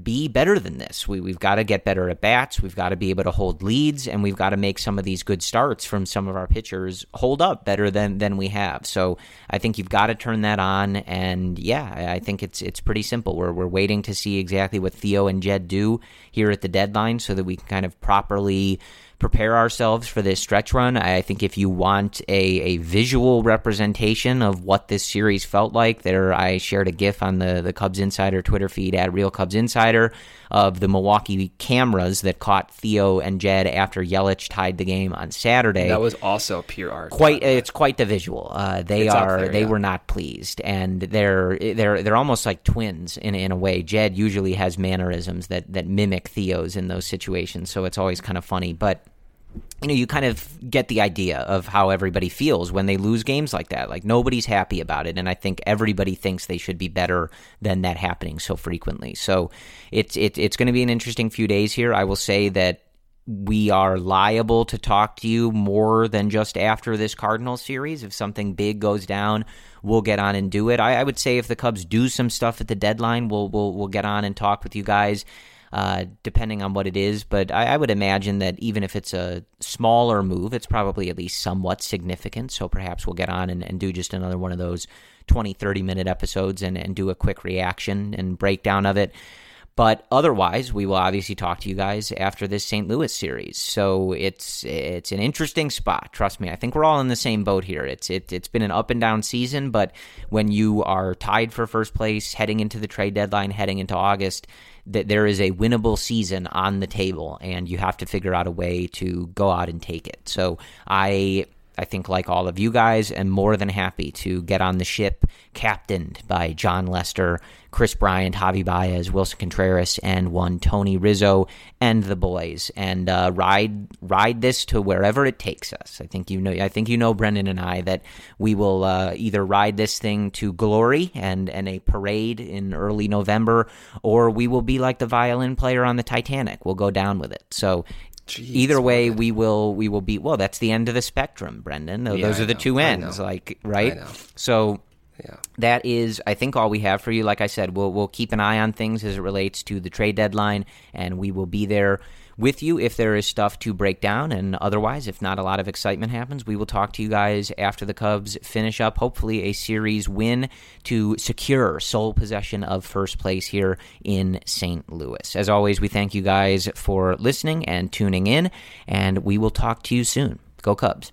be better than this. We, we've got to get better at bats. We've got to be able to hold leads, and we've got to make some of these good starts from some of our pitchers hold up better than than we have. So I think you've got to turn that on. And yeah, I think it's it's pretty simple. We're we're waiting to see exactly what Theo and Jed do here at the deadline, so that we can kind of properly prepare ourselves for this stretch run. I think if you want a, a visual representation of what this series felt like, there I shared a GIF on the, the Cubs Insider Twitter feed at Real Cubs Insider of the Milwaukee cameras that caught Theo and Jed after Yelich tied the game on Saturday. That was also pure art. Quite, it's quite the visual. Uh, they It's are there, they yeah. were not pleased, and they're they're they're almost like twins in in a way. Jed usually has mannerisms that that mimic Theo's in those situations, so it's always kind of funny, but you know, you kind of get the idea of how everybody feels when they lose games like that. Like nobody's happy about it, and I think everybody thinks they should be better than that happening so frequently. So it's it, it's going to be an interesting few days here. I will say that we are liable to talk to you more than just after this Cardinal series. If something big goes down, we'll get on and do it. I, I would say if the Cubs do some stuff at the deadline, we'll we'll we'll get on and talk with you guys uh, depending on what it is. But I, I would imagine that even if it's a smaller move, it's probably at least somewhat significant. So perhaps we'll get on and, and do just another one of those 20, 30 minute episodes and, and do a quick reaction and breakdown of it. But otherwise, we will obviously talk to you guys after this St. Louis series. So it's it's an interesting spot. Trust me, I think we're all in the same boat here. It's it, it's been an up and down season, but when you are tied for first place, heading into the trade deadline, heading into August, that there is a winnable season on the table, and you have to figure out a way to go out and take it. So I I think, like all of you guys, am more than happy to get on the ship captained by Jon Lester, Kris Bryant, Javi Baez, Willson Contreras, and one Tony Rizzo and the boys, and uh, ride ride this to wherever it takes us. I think you know. I think you know, Brendan and I, that we will uh, either ride this thing to glory and and a parade in early November, or we will be like the violin player on the Titanic. We'll go down with it. So Either way, we will we will be well. That's the end of the spectrum, Brendan. Those Yeah, are the two ends, like right. So Yeah. that is, I think, all we have for you. Like I said, we'll we'll keep an eye on things as it relates to the trade deadline, and we will be there with you if there is stuff to break down. And otherwise, if not a lot of excitement happens, we will talk to you guys after the Cubs finish up, hopefully a series win to secure sole possession of first place here in St. Louis. As always, we thank you guys for listening and tuning in, and we will talk to you soon. Go Cubs.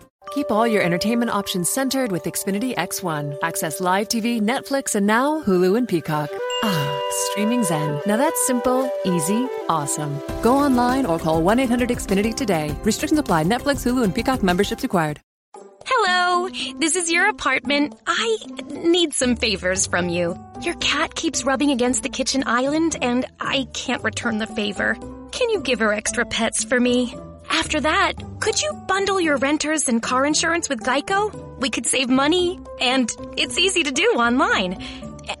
Keep all your entertainment options centered with Xfinity X1. Access live TV, Netflix, and now Hulu and Peacock. Ah, streaming Zen. Now that's simple, easy, awesome. Go online or call 1 800 Xfinity today. Restrictions apply. Netflix, Hulu, and Peacock memberships required. Hello, this is your apartment. I need some favors from you. Your cat keeps rubbing against the kitchen island, and I can't return the favor. Can you give her extra pets for me? After that, could you bundle your renters and car insurance with Geico? We could save money, and it's easy to do online.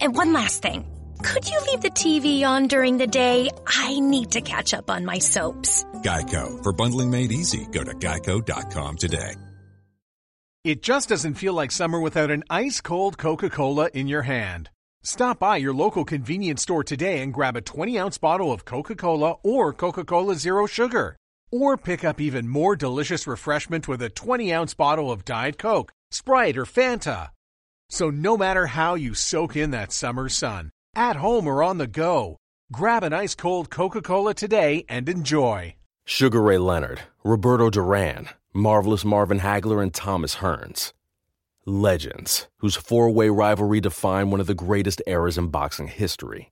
And one last thing. Could you leave the TV on during the day? I need to catch up on my soaps. Geico. For bundling made easy, go to geico.com today. It just doesn't feel like summer without an ice cold Coca Cola in your hand. Stop by your local convenience store today and grab a 20 ounce bottle of Coca Cola or Coca Cola Zero Sugar. Or pick up even more delicious refreshment with a 20 ounce bottle of Diet Coke, Sprite, or Fanta. So no matter how you soak in that summer sun, at home or on the go, grab an ice cold Coca Cola today and enjoy. Sugar Ray Leonard, Roberto Duran, Marvelous Marvin Hagler, and Thomas Hearns. Legends, whose four way rivalry defined one of the greatest eras in boxing history.